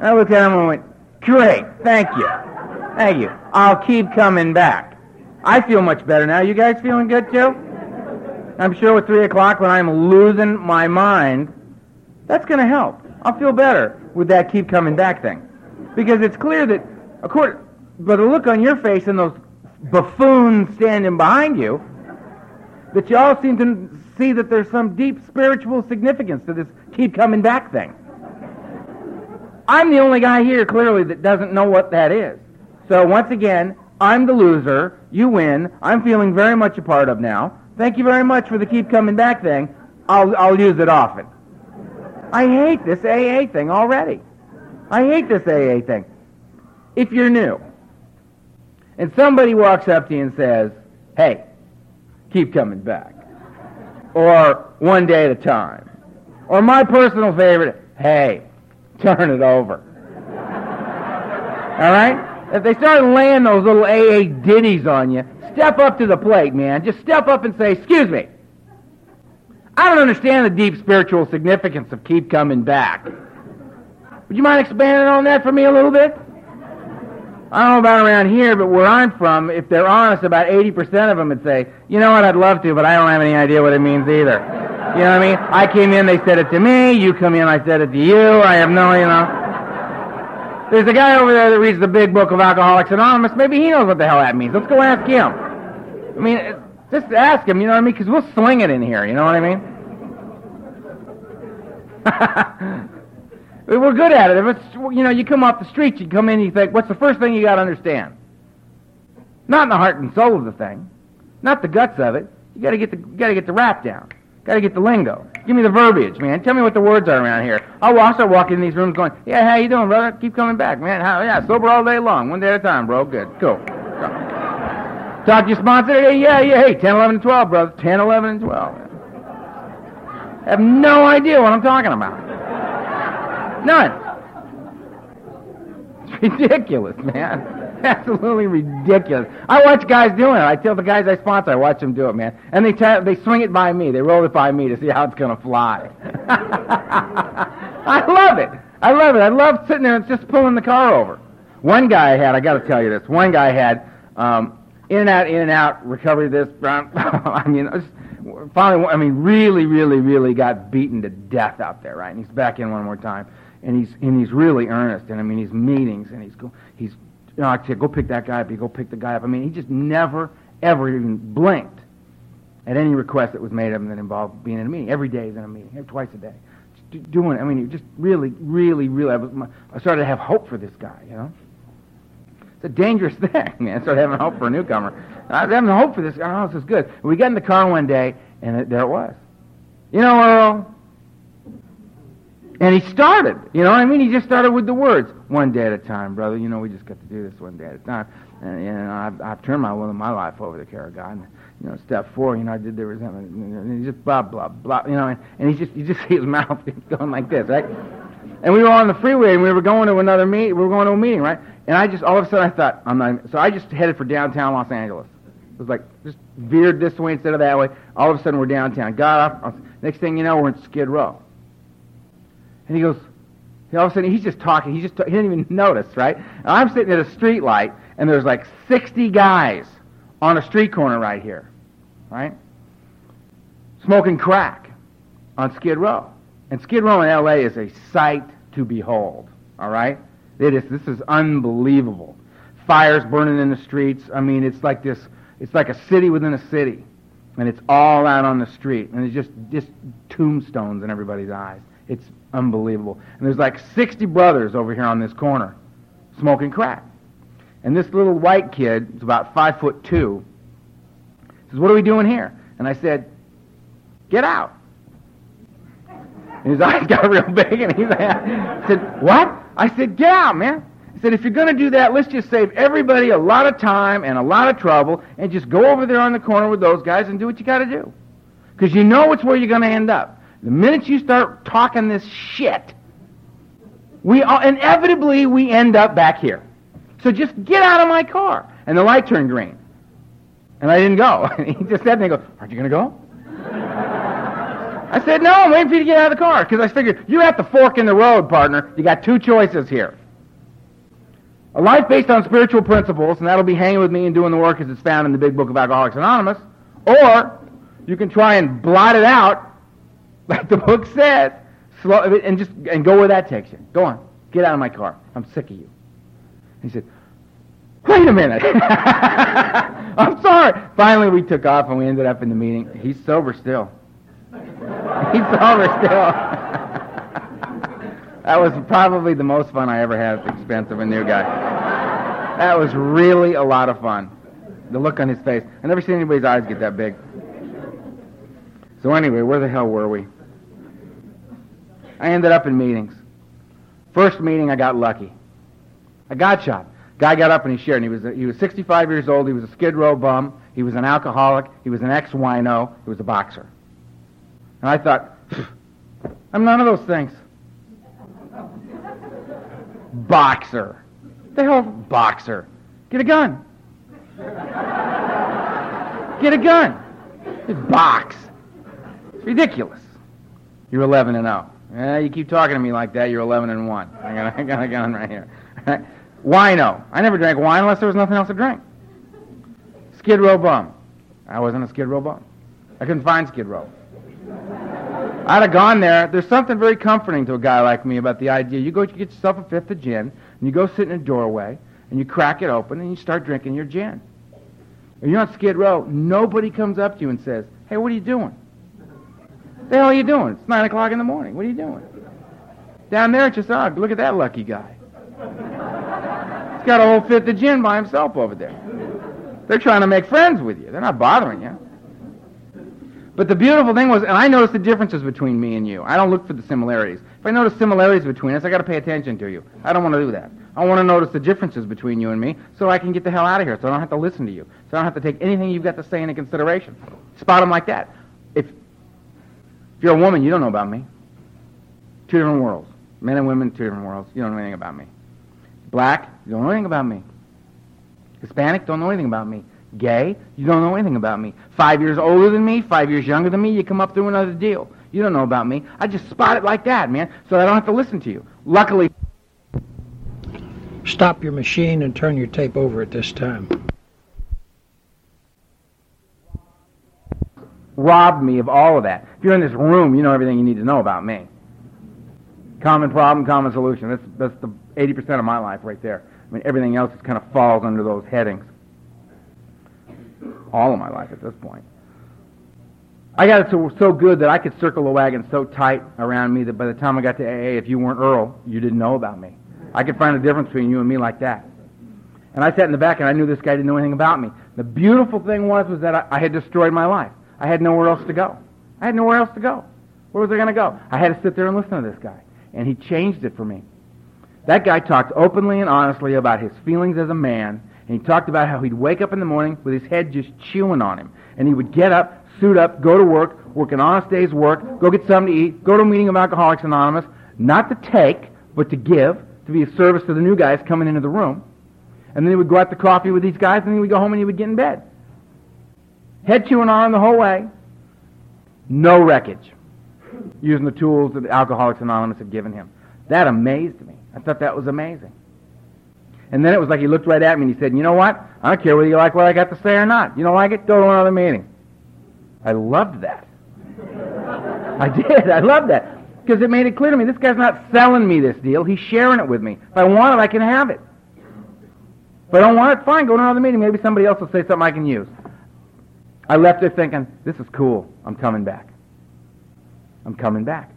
I looked at him and went, great, thank you. Thank you. I'll keep coming back. I feel much better now. You guys feeling good too? I'm sure at 3 o'clock when I'm losing my mind, that's going to help. I'll feel better with that keep coming back thing. Because it's clear that, according, by the look on your face and those buffoons standing behind you, that you all seem to see that there's some deep spiritual significance to this keep coming back thing. I'm the only guy here, clearly, that doesn't know what that is. So, once again, I'm the loser. You win. I'm feeling very much a part of now. Thank you very much for the keep coming back thing. I'll, I'll use it often. I hate this AA thing already. I hate this AA thing. If you're new, and somebody walks up to you and says, hey, keep coming back, or one day at a time, or my personal favorite, hey, turn it over. All right? If they start laying those little AA ditties on you, step up to the plate, man. Just step up and say, excuse me. I don't understand the deep spiritual significance of keep coming back. Would you mind expanding on that for me a little bit? I don't know about around here, but where I'm from, if they're honest, about 80% of them would say, you know what, I'd love to, but I don't have any idea what it means either. You know what I mean? I came in, they said it to me. You come in, I said it to you. I have no, you know. There's a guy over there that reads the big book of Alcoholics Anonymous. Maybe he knows what the hell that means. Let's go ask him. I mean, just ask him, you know what I mean? Because we'll sling it in here, you know what I mean? We're good at it. If it's, you know, you come off the street, you come in, you think, what's the first thing you got to understand? Not in the heart and soul of the thing, not the guts of it. You got to get the, got to get the rap down. Got to get the lingo. Give me the verbiage, man. Tell me what the words are around here. I'll, I'll start walking in these rooms going, yeah, how you doing, brother? Keep coming back, man. How, yeah, sober all day long, one day at a time, bro. Good, cool. Talk to your sponsor? Hey, yeah, yeah, hey, 10, 11, and 12, brother. 10, 11, and 12. I have no idea what I'm talking about. None. It's ridiculous, man. Absolutely ridiculous. I watch guys doing it. I tell the guys I sponsor, I watch them do it, man. And they try, they swing it by me. They roll it by me to see how it's going to fly. I love it. I love it. I love sitting there and just pulling the car over. One guy I had, I got to tell you this. One guy I had um, in and out, in and out, recovery. This, I mean, finally, I mean, really, really, really got beaten to death out there, right? And he's back in one more time and he's and he's really earnest. And I mean, he's meetings, and he's go, he's you know, I said, go pick that guy up. You go pick the guy up. I mean, he just never ever even blinked at any request that was made of him that involved being in a meeting. Every day he's in a meeting, twice a day, just doing. I mean, he just really, really, really. I, was, I started to have hope for this guy. You know, it's a dangerous thing, man. Started having hope for a newcomer. I was having hope for this guy. Oh, this is good. We got in the car one day, and it, there it was. You know, Earl, and he started, you know what I mean? He just started with the words, one day at a time, brother. You know, we just got to do this one day at a time. And, you know, I've, I've turned my will and my life over to the care of God. And, you know, step four, you know, I did the resentment. And he just blah, blah, blah, you know, and, and he just, you just see his mouth going like this, right? And we were on the freeway and we were going to another meet, we were going to a meeting, right? And I just, all of a sudden I thought, I'm not, so I just headed for downtown Los Angeles. It was like, just veered this way instead of that way. All of a sudden we're downtown. Got off, next thing you know, we're in Skid Row. And he goes, all of a sudden he's just talking. He just he didn't even notice, right? And I'm sitting at a street light, and there's like 60 guys on a street corner right here, right? Smoking crack on Skid Row. And Skid Row in L.A. is a sight to behold. All right, it is. This is unbelievable. Fires burning in the streets. I mean, it's like this. It's like a city within a city, and it's all out on the street, and it's just just tombstones in everybody's eyes. It's unbelievable. And there's like 60 brothers over here on this corner smoking crack. And this little white kid, who's about five foot two, says, What are we doing here? And I said, Get out. And his eyes got real big, and he said, What? I said, Yeah, man. He said, If you're going to do that, let's just save everybody a lot of time and a lot of trouble, and just go over there on the corner with those guys and do what you got to do. Because you know it's where you're going to end up. The minute you start talking this shit, we all, inevitably we end up back here. So just get out of my car. And the light turned green. And I didn't go. he just said, and he goes, Aren't you going to go? I said, No, I'm waiting for you to get out of the car. Because I figured, you're at the fork in the road, partner. You got two choices here. A life based on spiritual principles, and that'll be hanging with me and doing the work as it's found in the big book of Alcoholics Anonymous. Or you can try and blot it out, like the book says, slow, and just and go where that takes you. Go on. Get out of my car. I'm sick of you. He said, Wait a minute. I'm sorry. Finally, we took off and we ended up in the meeting. He's sober still. He's sober still. that was probably the most fun I ever had at the expense of a new guy. That was really a lot of fun. The look on his face. I never seen anybody's eyes get that big. So anyway, where the hell were we? I ended up in meetings. First meeting, I got lucky. I got shot. Guy got up and he shared. And he was he was 65 years old. He was a Skid Row bum. He was an alcoholic. He was an ex-wino. He was a boxer. And I thought, I'm none of those things. boxer. The hell, boxer? Get a gun. Get a gun. Box. It's ridiculous. You're 11 and 0. Yeah, you keep talking to me like that. You're 11 and 1. I got, I got a gun right here. Wino. I never drank wine unless there was nothing else to drink. Skid Row bum. I wasn't a Skid Row bum. I couldn't find Skid Row. I'd have gone there. There's something very comforting to a guy like me about the idea. You go you get yourself a fifth of gin, and you go sit in a doorway, and you crack it open, and you start drinking your gin. And you're on Skid Row. Nobody comes up to you and says, "Hey, what are you doing? The hell are you doing? It's nine o'clock in the morning. What are you doing?" Down there, it's just, oh, look at that lucky guy. He's got a whole fifth of gin by himself over there. They're trying to make friends with you. They're not bothering you. But the beautiful thing was, and I noticed the differences between me and you. I don't look for the similarities. If I notice similarities between us, I got to pay attention to you. I don't want to do that. I want to notice the differences between you and me, so I can get the hell out of here. So I don't have to listen to you. So I don't have to take anything you've got to say into consideration. Spot them like that. If, if you're a woman, you don't know about me. Two different worlds. Men and women, two different worlds. You don't know anything about me. Black, you don't know anything about me. Hispanic, don't know anything about me. Gay, you don't know anything about me. Five years older than me, five years younger than me, you come up through another deal. You don't know about me. I just spot it like that, man, so I don't have to listen to you. Luckily. Stop your machine and turn your tape over at this time. Robbed me of all of that. If you're in this room, you know everything you need to know about me. Common problem, common solution. That's, that's the 80% of my life right there. I mean, everything else just kind of falls under those headings all of my life at this point. I got it so, so good that I could circle the wagon so tight around me that by the time I got to AA, if you weren't Earl, you didn't know about me. I could find a difference between you and me like that. And I sat in the back and I knew this guy didn't know anything about me. The beautiful thing was was that I, I had destroyed my life. I had nowhere else to go. I had nowhere else to go. Where was I going to go? I had to sit there and listen to this guy. And he changed it for me. That guy talked openly and honestly about his feelings as a man and he talked about how he'd wake up in the morning with his head just chewing on him. And he would get up, suit up, go to work, work an honest day's work, go get something to eat, go to a meeting of Alcoholics Anonymous, not to take, but to give, to be of service to the new guys coming into the room. And then he would go out to coffee with these guys, and then he would go home and he would get in bed. Head chewing on him the whole way. No wreckage. Using the tools that Alcoholics Anonymous had given him. That amazed me. I thought that was amazing. And then it was like he looked right at me and he said, You know what? I don't care whether you like what I got to say or not. You don't like it? Go to another meeting. I loved that. I did. I loved that. Because it made it clear to me this guy's not selling me this deal. He's sharing it with me. If I want it, I can have it. If I don't want it, fine, go to another meeting. Maybe somebody else will say something I can use. I left there thinking, this is cool. I'm coming back. I'm coming back.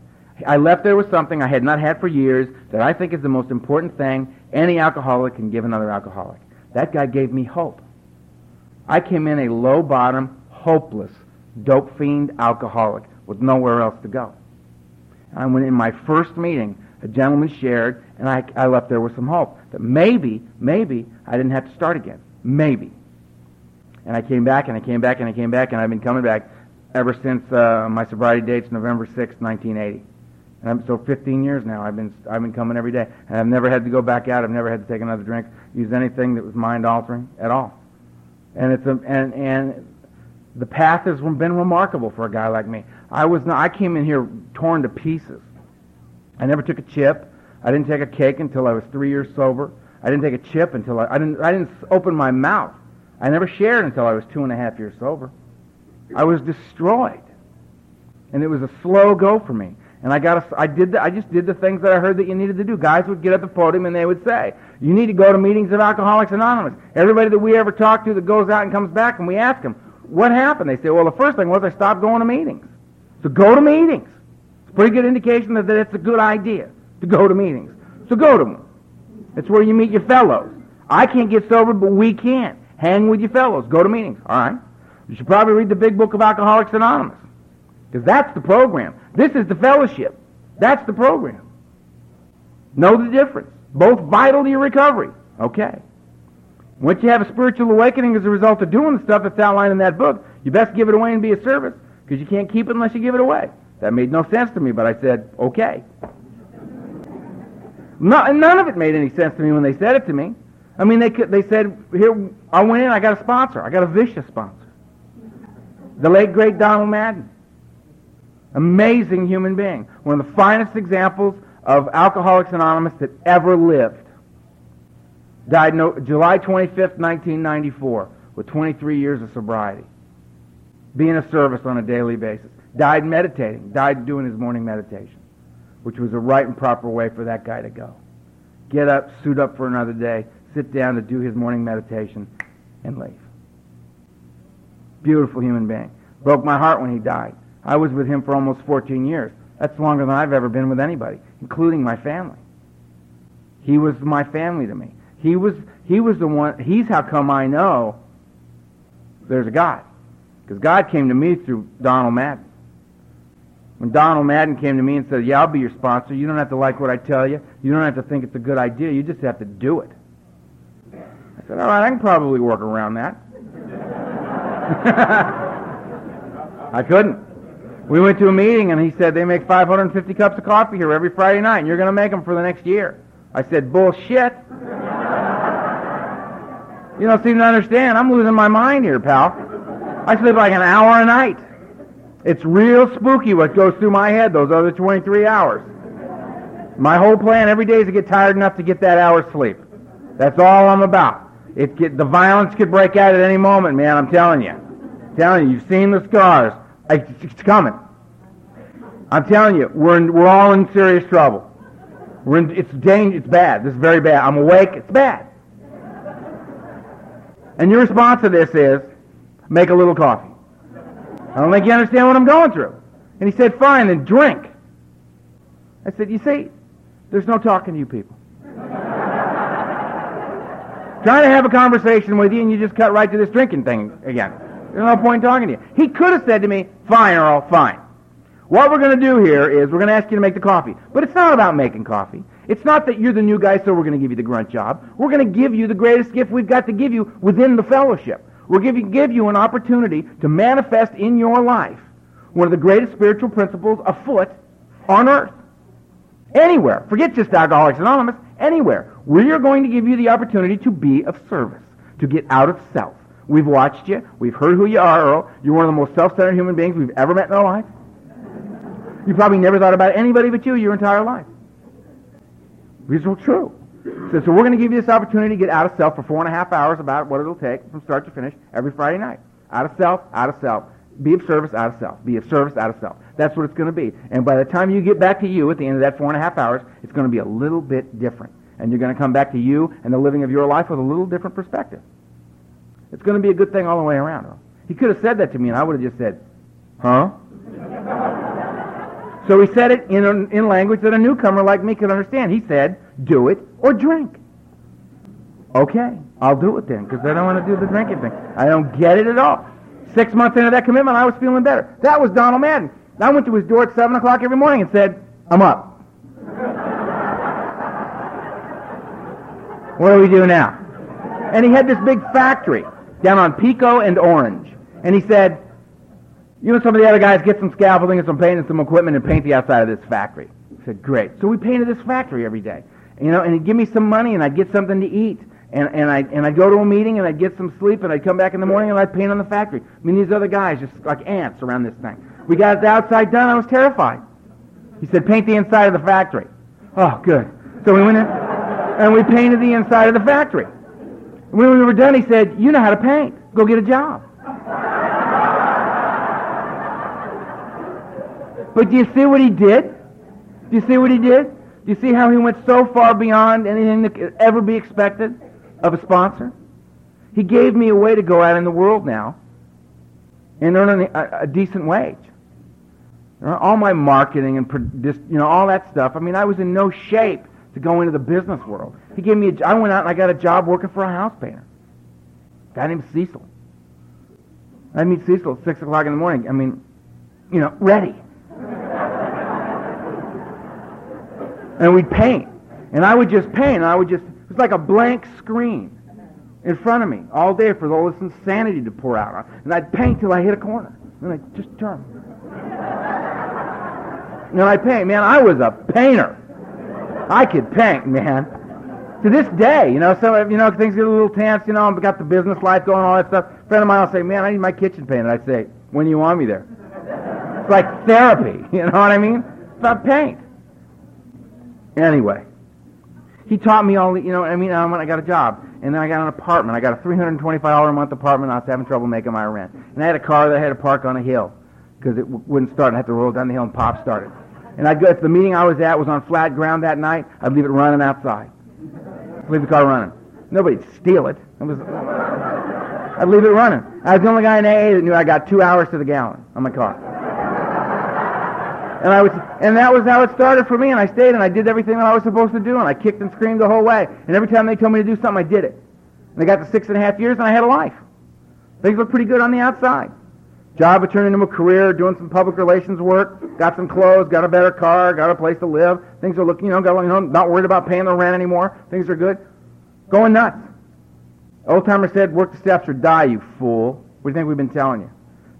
I left there with something I had not had for years that I think is the most important thing any alcoholic can give another alcoholic. That guy gave me hope. I came in a low bottom, hopeless, dope fiend alcoholic with nowhere else to go. And when in my first meeting, a gentleman shared, and I, I left there with some hope that maybe, maybe I didn't have to start again. Maybe. And I came back, and I came back, and I came back, and I've been coming back ever since uh, my sobriety date's November 6, 1980. And I'm, so 15 years now, I've been I've been coming every day, and I've never had to go back out. I've never had to take another drink, use anything that was mind altering at all. And it's a and and the path has been remarkable for a guy like me. I was not, I came in here torn to pieces. I never took a chip. I didn't take a cake until I was three years sober. I didn't take a chip until I, I didn't I didn't open my mouth. I never shared until I was two and a half years sober. I was destroyed, and it was a slow go for me. And I got a, I did the, I just did the things that I heard that you needed to do. Guys would get at the podium and they would say, "You need to go to meetings of Alcoholics Anonymous." Everybody that we ever talk to that goes out and comes back, and we ask them, "What happened?" They say, "Well, the first thing was I stopped going to meetings." So go to meetings. It's a pretty good indication that, that it's a good idea to go to meetings. So go to them. It's where you meet your fellows. I can't get sober, but we can. Hang with your fellows. Go to meetings. All right. You should probably read the big book of Alcoholics Anonymous. Because that's the program. This is the fellowship. That's the program. Know the difference. Both vital to your recovery. Okay. Once you have a spiritual awakening as a result of doing the stuff that's outlined in that book, you best give it away and be a service because you can't keep it unless you give it away. That made no sense to me, but I said, okay. No, none of it made any sense to me when they said it to me. I mean, they they said, here, I went in, I got a sponsor. I got a vicious sponsor. The late, great Donald Madden. Amazing human being. One of the finest examples of Alcoholics Anonymous that ever lived. Died no, July 25th, 1994, with 23 years of sobriety. Being a service on a daily basis. Died meditating. Died doing his morning meditation, which was a right and proper way for that guy to go. Get up, suit up for another day, sit down to do his morning meditation, and leave. Beautiful human being. Broke my heart when he died. I was with him for almost 14 years. That's longer than I've ever been with anybody, including my family. He was my family to me. He was he was the one. He's how come I know there's a God, because God came to me through Donald Madden. When Donald Madden came to me and said, "Yeah, I'll be your sponsor. You don't have to like what I tell you. You don't have to think it's a good idea. You just have to do it." I said, "All right, I can probably work around that." I couldn't. We went to a meeting and he said they make 550 cups of coffee here every Friday night and you're going to make them for the next year. I said, bullshit. you don't seem to understand. I'm losing my mind here, pal. I sleep like an hour a night. It's real spooky what goes through my head those other 23 hours. My whole plan every day is to get tired enough to get that hour's sleep. That's all I'm about. It get, the violence could break out at any moment, man. I'm telling you. I'm telling you, you've seen the scars. It's coming. I'm telling you, we're in, we're all in serious trouble. We're in, it's danger. It's bad. This is very bad. I'm awake. It's bad. And your response to this is, make a little coffee. I don't think you understand what I'm going through. And he said, fine, then drink. I said, you see, there's no talking to you people. Trying to have a conversation with you and you just cut right to this drinking thing again. There's no point talking to you. He could have said to me, fine, Earl, fine. What we're going to do here is we're going to ask you to make the coffee. But it's not about making coffee. It's not that you're the new guy, so we're going to give you the grunt job. We're going to give you the greatest gift we've got to give you within the fellowship. We're going to give you an opportunity to manifest in your life one of the greatest spiritual principles afoot on earth. Anywhere. Forget just Alcoholics Anonymous. Anywhere. We are going to give you the opportunity to be of service, to get out of self. We've watched you. We've heard who you are, Earl. You're one of the most self-centered human beings we've ever met in our life. You probably never thought about anybody but you your entire life. These are true. So, so we're going to give you this opportunity to get out of self for four and a half hours, about what it'll take from start to finish, every Friday night. Out of self, out of self. Be of service, out of self. Be of service, out of self. That's what it's going to be. And by the time you get back to you at the end of that four and a half hours, it's going to be a little bit different. And you're going to come back to you and the living of your life with a little different perspective. It's going to be a good thing all the way around. He could have said that to me, and I would have just said, huh? so he said it in, in language that a newcomer like me could understand. He said, do it or drink. Okay, I'll do it then, because I don't want to do the drinking thing. I don't get it at all. Six months into that commitment, I was feeling better. That was Donald Madden. I went to his door at 7 o'clock every morning and said, I'm up. what do we do now? And he had this big factory down on Pico and Orange. And he said, you and some of the other guys get some scaffolding and some paint and some equipment and paint the outside of this factory. I said, great. So we painted this factory every day. You know, and he'd give me some money and I'd get something to eat. And, and, I, and I'd go to a meeting and I'd get some sleep and I'd come back in the morning and I'd paint on the factory. I mean, these other guys just like ants around this thing. We got the outside done. I was terrified. He said, paint the inside of the factory. Oh, good. So we went in and we painted the inside of the factory. When we were done, he said, you know how to paint. Go get a job. but do you see what he did? Do you see what he did? Do you see how he went so far beyond anything that could ever be expected of a sponsor? He gave me a way to go out in the world now and earn a, a decent wage. All my marketing and you know all that stuff. I mean, I was in no shape to go into the business world. He gave me a, I went out and I got a job working for a house painter. A guy named Cecil. I meet Cecil at six o'clock in the morning. I mean, you know, ready. and we'd paint. And I would just paint. And I would just, it was like a blank screen in front of me all day for all this insanity to pour out. And I'd paint till I hit a corner. And I'd just turn. and I'd paint. Man, I was a painter. I could paint, man. To this day, you know, some you know things get a little tense. You know, I've got the business life going, all that stuff. A friend of mine will say, "Man, I need my kitchen painted." I say, "When do you want me there?" It's like therapy. You know what I mean? It's about paint. Anyway, he taught me all the, you know, I mean, um, when I got a job, and then I got an apartment. I got a $325 a month apartment. I was having trouble making my rent. And I had a car that I had to park on a hill because it w- wouldn't start. And I had to roll down the hill and pop started. And I'd go, if the meeting I was at was on flat ground that night, I'd leave it running outside. leave the car running. Nobody'd steal it. it was, I'd leave it running. I was the only guy in AA that knew I got two hours to the gallon on my car. And I was, and that was how it started for me. And I stayed and I did everything that I was supposed to do. And I kicked and screamed the whole way. And every time they told me to do something, I did it. And I got to six and a half years and I had a life. Things looked pretty good on the outside. Job had turned into a career, doing some public relations work, got some clothes, got a better car, got a place to live. Things are looking, you know, got, you know, not worried about paying the rent anymore. Things are good. Going nuts. Old timer said, work the steps or die, you fool. What do you think we've been telling you?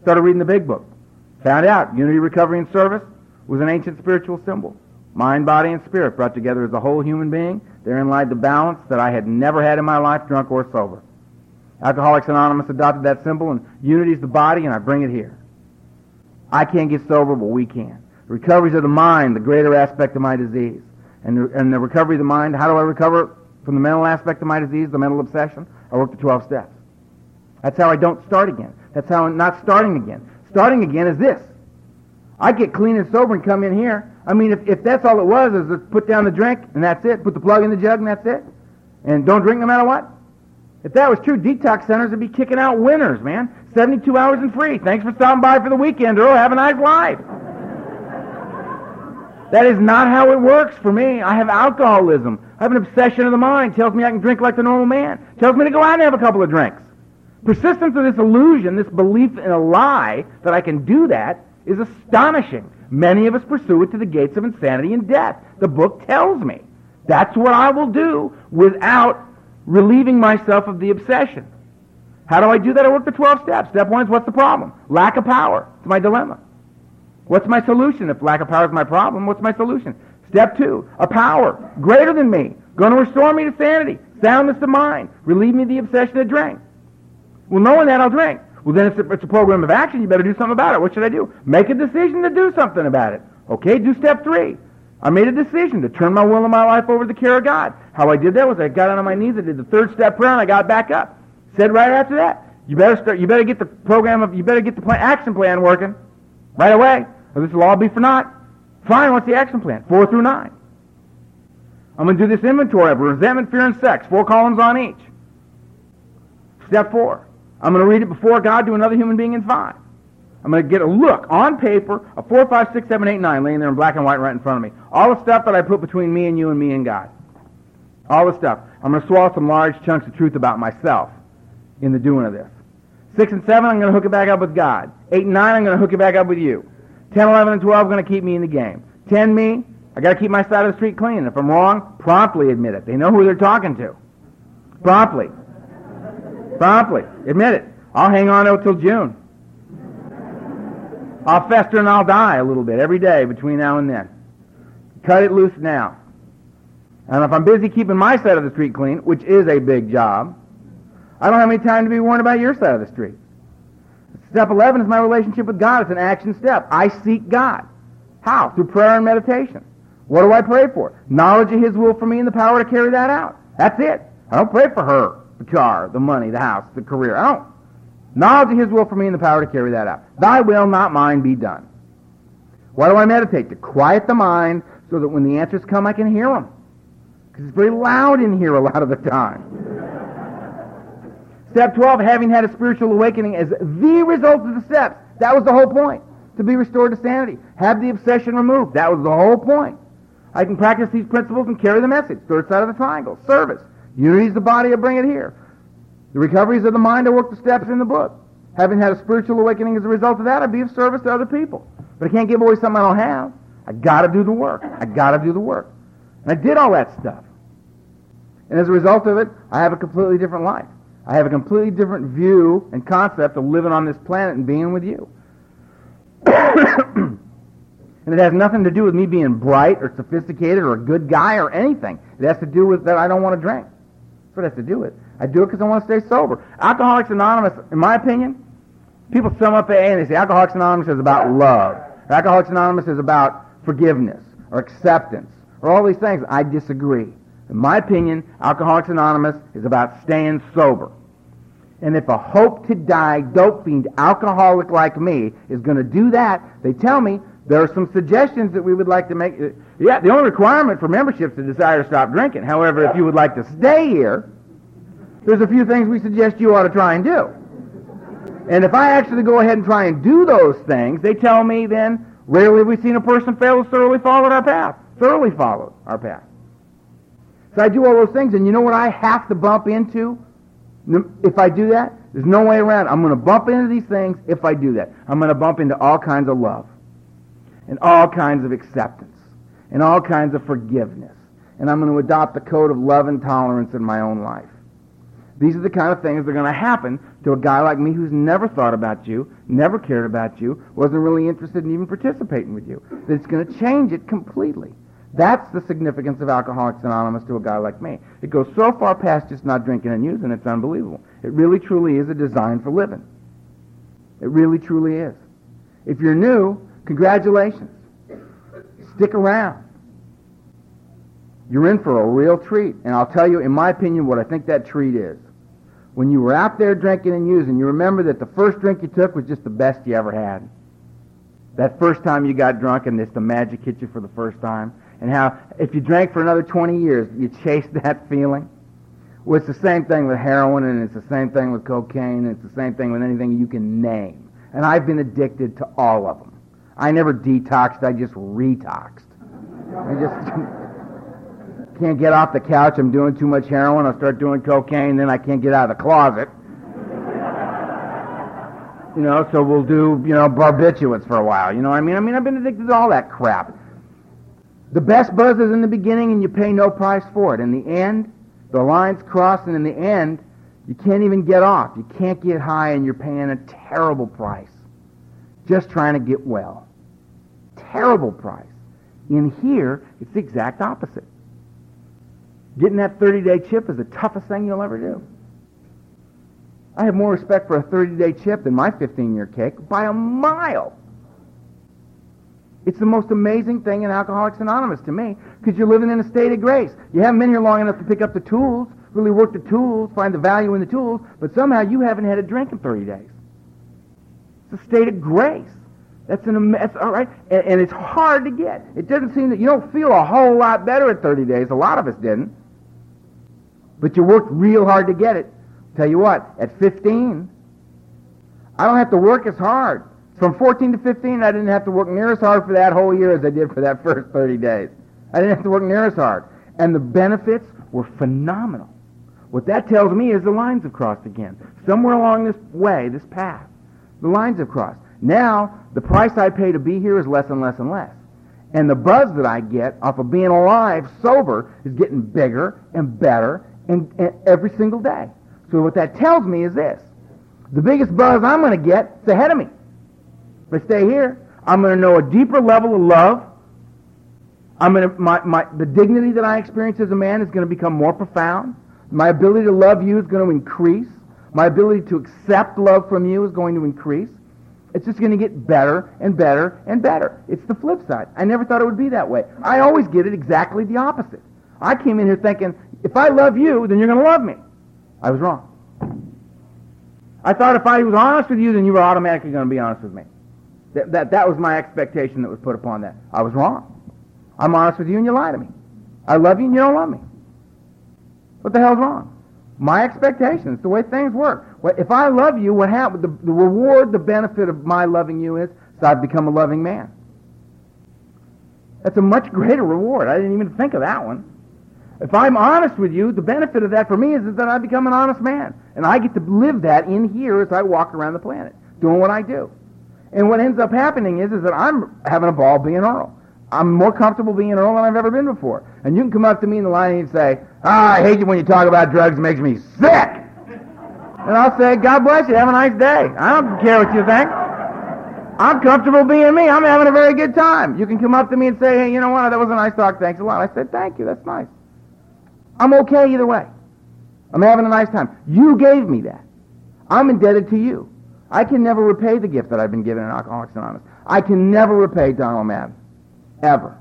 Started reading the big book. Found out unity, recovery, and service was an ancient spiritual symbol. Mind, body, and spirit brought together as a whole human being. Therein lied the balance that I had never had in my life, drunk or sober. Alcoholics Anonymous adopted that symbol, and unity is the body, and I bring it here. I can't get sober, but we can. Recoveries of the mind, the greater aspect of my disease. And the, and the recovery of the mind, how do I recover from the mental aspect of my disease, the mental obsession? I work the 12 steps. That's how I don't start again. That's how I'm not starting again. Starting again is this. I get clean and sober and come in here. I mean, if, if that's all it was, is to put down the drink and that's it, put the plug in the jug and that's it, and don't drink no matter what, if that was true, detox centers would be kicking out winners, man. 72 hours and free. Thanks for stopping by for the weekend, Earl. Have a nice life. That is not how it works for me. I have alcoholism. I have an obsession of the mind. Tells me I can drink like the normal man. Tells me to go out and have a couple of drinks. Persistence of this illusion, this belief in a lie that I can do that, is astonishing. Many of us pursue it to the gates of insanity and death. The book tells me. That's what I will do without relieving myself of the obsession. How do I do that? I work the 12 steps. Step one is what's the problem? Lack of power. It's my dilemma. What's my solution? If lack of power is my problem, what's my solution? Step two, a power greater than me, going to restore me to sanity, soundness of mind, relieve me of the obsession to drink. Well, knowing that, I'll drink. Well, then it's a, it's a program of action. You better do something about it. What should I do? Make a decision to do something about it. Okay, do step three. I made a decision to turn my will and my life over to the care of God. How I did that was I got on my knees, I did the third step prayer, and I got back up. Said right after that, you better start. You better get the program of. You better get the plan, action plan working right away, or this will all be for naught. Fine. What's the action plan? Four through nine. I'm going to do this inventory of resentment, fear, and sex. Four columns on each. Step four. I'm going to read it before God to another human being in five. I'm going to get a look on paper of four, five, six, seven, eight, nine, laying there in black and white right in front of me. All the stuff that I put between me and you and me and God. All the stuff. I'm going to swallow some large chunks of truth about myself in the doing of this. Six and seven, I'm going to hook it back up with God. Eight and nine, I'm going to hook it back up with you. Ten, eleven, and twelve are going to keep me in the game. Ten, me, I got to keep my side of the street clean. If I'm wrong, promptly admit it. They know who they're talking to. Promptly. Promptly. Admit it. I'll hang on till June. I'll fester and I'll die a little bit every day between now and then. Cut it loose now. And if I'm busy keeping my side of the street clean, which is a big job, I don't have any time to be worried about your side of the street. Step 11 is my relationship with God. It's an action step. I seek God. How? Through prayer and meditation. What do I pray for? Knowledge of His will for me and the power to carry that out. That's it. I don't pray for her, the car, the money, the house, the career. I don't. Knowledge of His will for me and the power to carry that out. Thy will, not mine, be done. Why do I meditate? To quiet the mind so that when the answers come, I can hear them. Because it's very loud in here a lot of the time. Step 12, having had a spiritual awakening as the result of the steps. That was the whole point. To be restored to sanity. Have the obsession removed. That was the whole point. I can practice these principles and carry the message. Third side of the triangle. Service. Unity is the body, I bring it here. The recoveries of the mind, I work the steps in the book. Having had a spiritual awakening as a result of that, I'd be of service to other people. But I can't give away something I don't have. I gotta do the work. I gotta do the work. And I did all that stuff. And as a result of it, I have a completely different life. I have a completely different view and concept of living on this planet and being with you. and it has nothing to do with me being bright or sophisticated or a good guy or anything. It has to do with that I don't want to drink. That's what it has to do with. I do it because I want to stay sober. Alcoholics Anonymous, in my opinion, people sum up AA and they say Alcoholics Anonymous is about love. Alcoholics Anonymous is about forgiveness or acceptance or all these things. I disagree. In my opinion, Alcoholics Anonymous is about staying sober. And if a hope to die dope fiend alcoholic like me is going to do that, they tell me there are some suggestions that we would like to make. Yeah, the only requirement for membership is a desire to stop drinking. However, if you would like to stay here, there's a few things we suggest you ought to try and do. And if I actually go ahead and try and do those things, they tell me then, rarely have we seen a person fail to thoroughly follow our path. Thoroughly follow our path. So I do all those things, and you know what I have to bump into if I do that? There's no way around. I'm going to bump into these things if I do that. I'm going to bump into all kinds of love, and all kinds of acceptance, and all kinds of forgiveness. And I'm going to adopt the code of love and tolerance in my own life. These are the kind of things that are going to happen to a guy like me who's never thought about you, never cared about you, wasn't really interested in even participating with you. That it's going to change it completely. That's the significance of Alcoholics Anonymous to a guy like me. It goes so far past just not drinking and using, it's unbelievable. It really truly is a design for living. It really truly is. If you're new, congratulations. Stick around. You're in for a real treat. And I'll tell you, in my opinion, what I think that treat is. When you were out there drinking and using, you remember that the first drink you took was just the best you ever had. That first time you got drunk and this the magic hit you for the first time and how if you drank for another 20 years, you chased that feeling. Well, it's the same thing with heroin, and it's the same thing with cocaine, and it's the same thing with anything you can name. And I've been addicted to all of them. I never detoxed, I just retoxed. I just can't get off the couch. I'm doing too much heroin. I'll start doing cocaine, then I can't get out of the closet. You know, so we'll do, you know, barbiturates for a while. You know what I mean? I mean, I've been addicted to all that crap. The best buzz is in the beginning and you pay no price for it. In the end, the line's crossed and in the end, you can't even get off. You can't get high and you're paying a terrible price. Just trying to get well. Terrible price. In here, it's the exact opposite. Getting that 30-day chip is the toughest thing you'll ever do. I have more respect for a 30-day chip than my 15-year kick by a mile. It's the most amazing thing in Alcoholics Anonymous to me because you're living in a state of grace. You haven't been here long enough to pick up the tools, really work the tools, find the value in the tools, but somehow you haven't had a drink in 30 days. It's a state of grace. That's an that's all right, and, and it's hard to get. It doesn't seem that you don't feel a whole lot better at 30 days. A lot of us didn't, but you worked real hard to get it. Tell you what, at 15, I don't have to work as hard. From 14 to 15, I didn't have to work near as hard for that whole year as I did for that first 30 days. I didn't have to work near as hard. And the benefits were phenomenal. What that tells me is the lines have crossed again. Somewhere along this way, this path, the lines have crossed. Now, the price I pay to be here is less and less and less. And the buzz that I get off of being alive, sober, is getting bigger and better and, and every single day. So what that tells me is this. The biggest buzz I'm going to get is ahead of me. If I stay here, I'm going to know a deeper level of love. I'm going to, my, my, the dignity that I experience as a man is going to become more profound. My ability to love you is going to increase. My ability to accept love from you is going to increase. It's just going to get better and better and better. It's the flip side. I never thought it would be that way. I always get it exactly the opposite. I came in here thinking, if I love you, then you're going to love me. I was wrong. I thought if I was honest with you, then you were automatically going to be honest with me. That, that, that was my expectation that was put upon that. I was wrong. I'm honest with you and you lie to me. I love you and you don't love me. What the hell's wrong? My expectations, the way things work. If I love you, what happens? The, the reward, the benefit of my loving you is that I've become a loving man. That's a much greater reward. I didn't even think of that one. If I'm honest with you, the benefit of that for me is, that I become an honest man. And I get to live that in here as I walk around the planet, doing what I do. And what ends up happening is, is that I'm having a ball being Earl. I'm more comfortable being Earl than I've ever been before. And you can come up to me in the line and say, ah, I hate you when you talk about drugs. It makes me sick. And I'll say, God bless you. Have a nice day. I don't care what you think. I'm comfortable being me. I'm having a very good time. You can come up to me and say, hey, you know what? That was a nice talk. Thanks a lot. I said, thank you. That's nice. I'm okay either way. I'm having a nice time. You gave me that. I'm indebted to you. I can never repay the gift that I've been given in Alcoholics Anonymous. I can never repay Donald Madden, ever,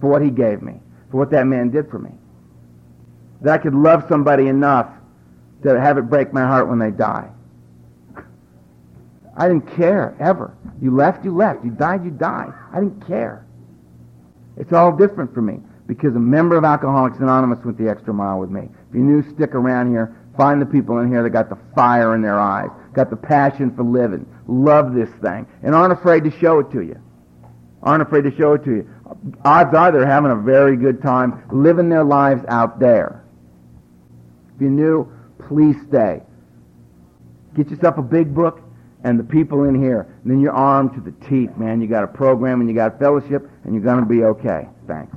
for what he gave me, for what that man did for me. That I could love somebody enough to have it break my heart when they die. I didn't care, ever. You left, you left. You died, you died. I didn't care. It's all different for me because a member of Alcoholics Anonymous went the extra mile with me. If you're new, stick around here. Find the people in here that got the fire in their eyes, got the passion for living, love this thing, and aren't afraid to show it to you. Aren't afraid to show it to you. Odds are they're having a very good time living their lives out there. If you're new, please stay. Get yourself a big book and the people in here. And then you're armed to the teeth, man. You got a program and you got fellowship and you're going to be okay. Thanks.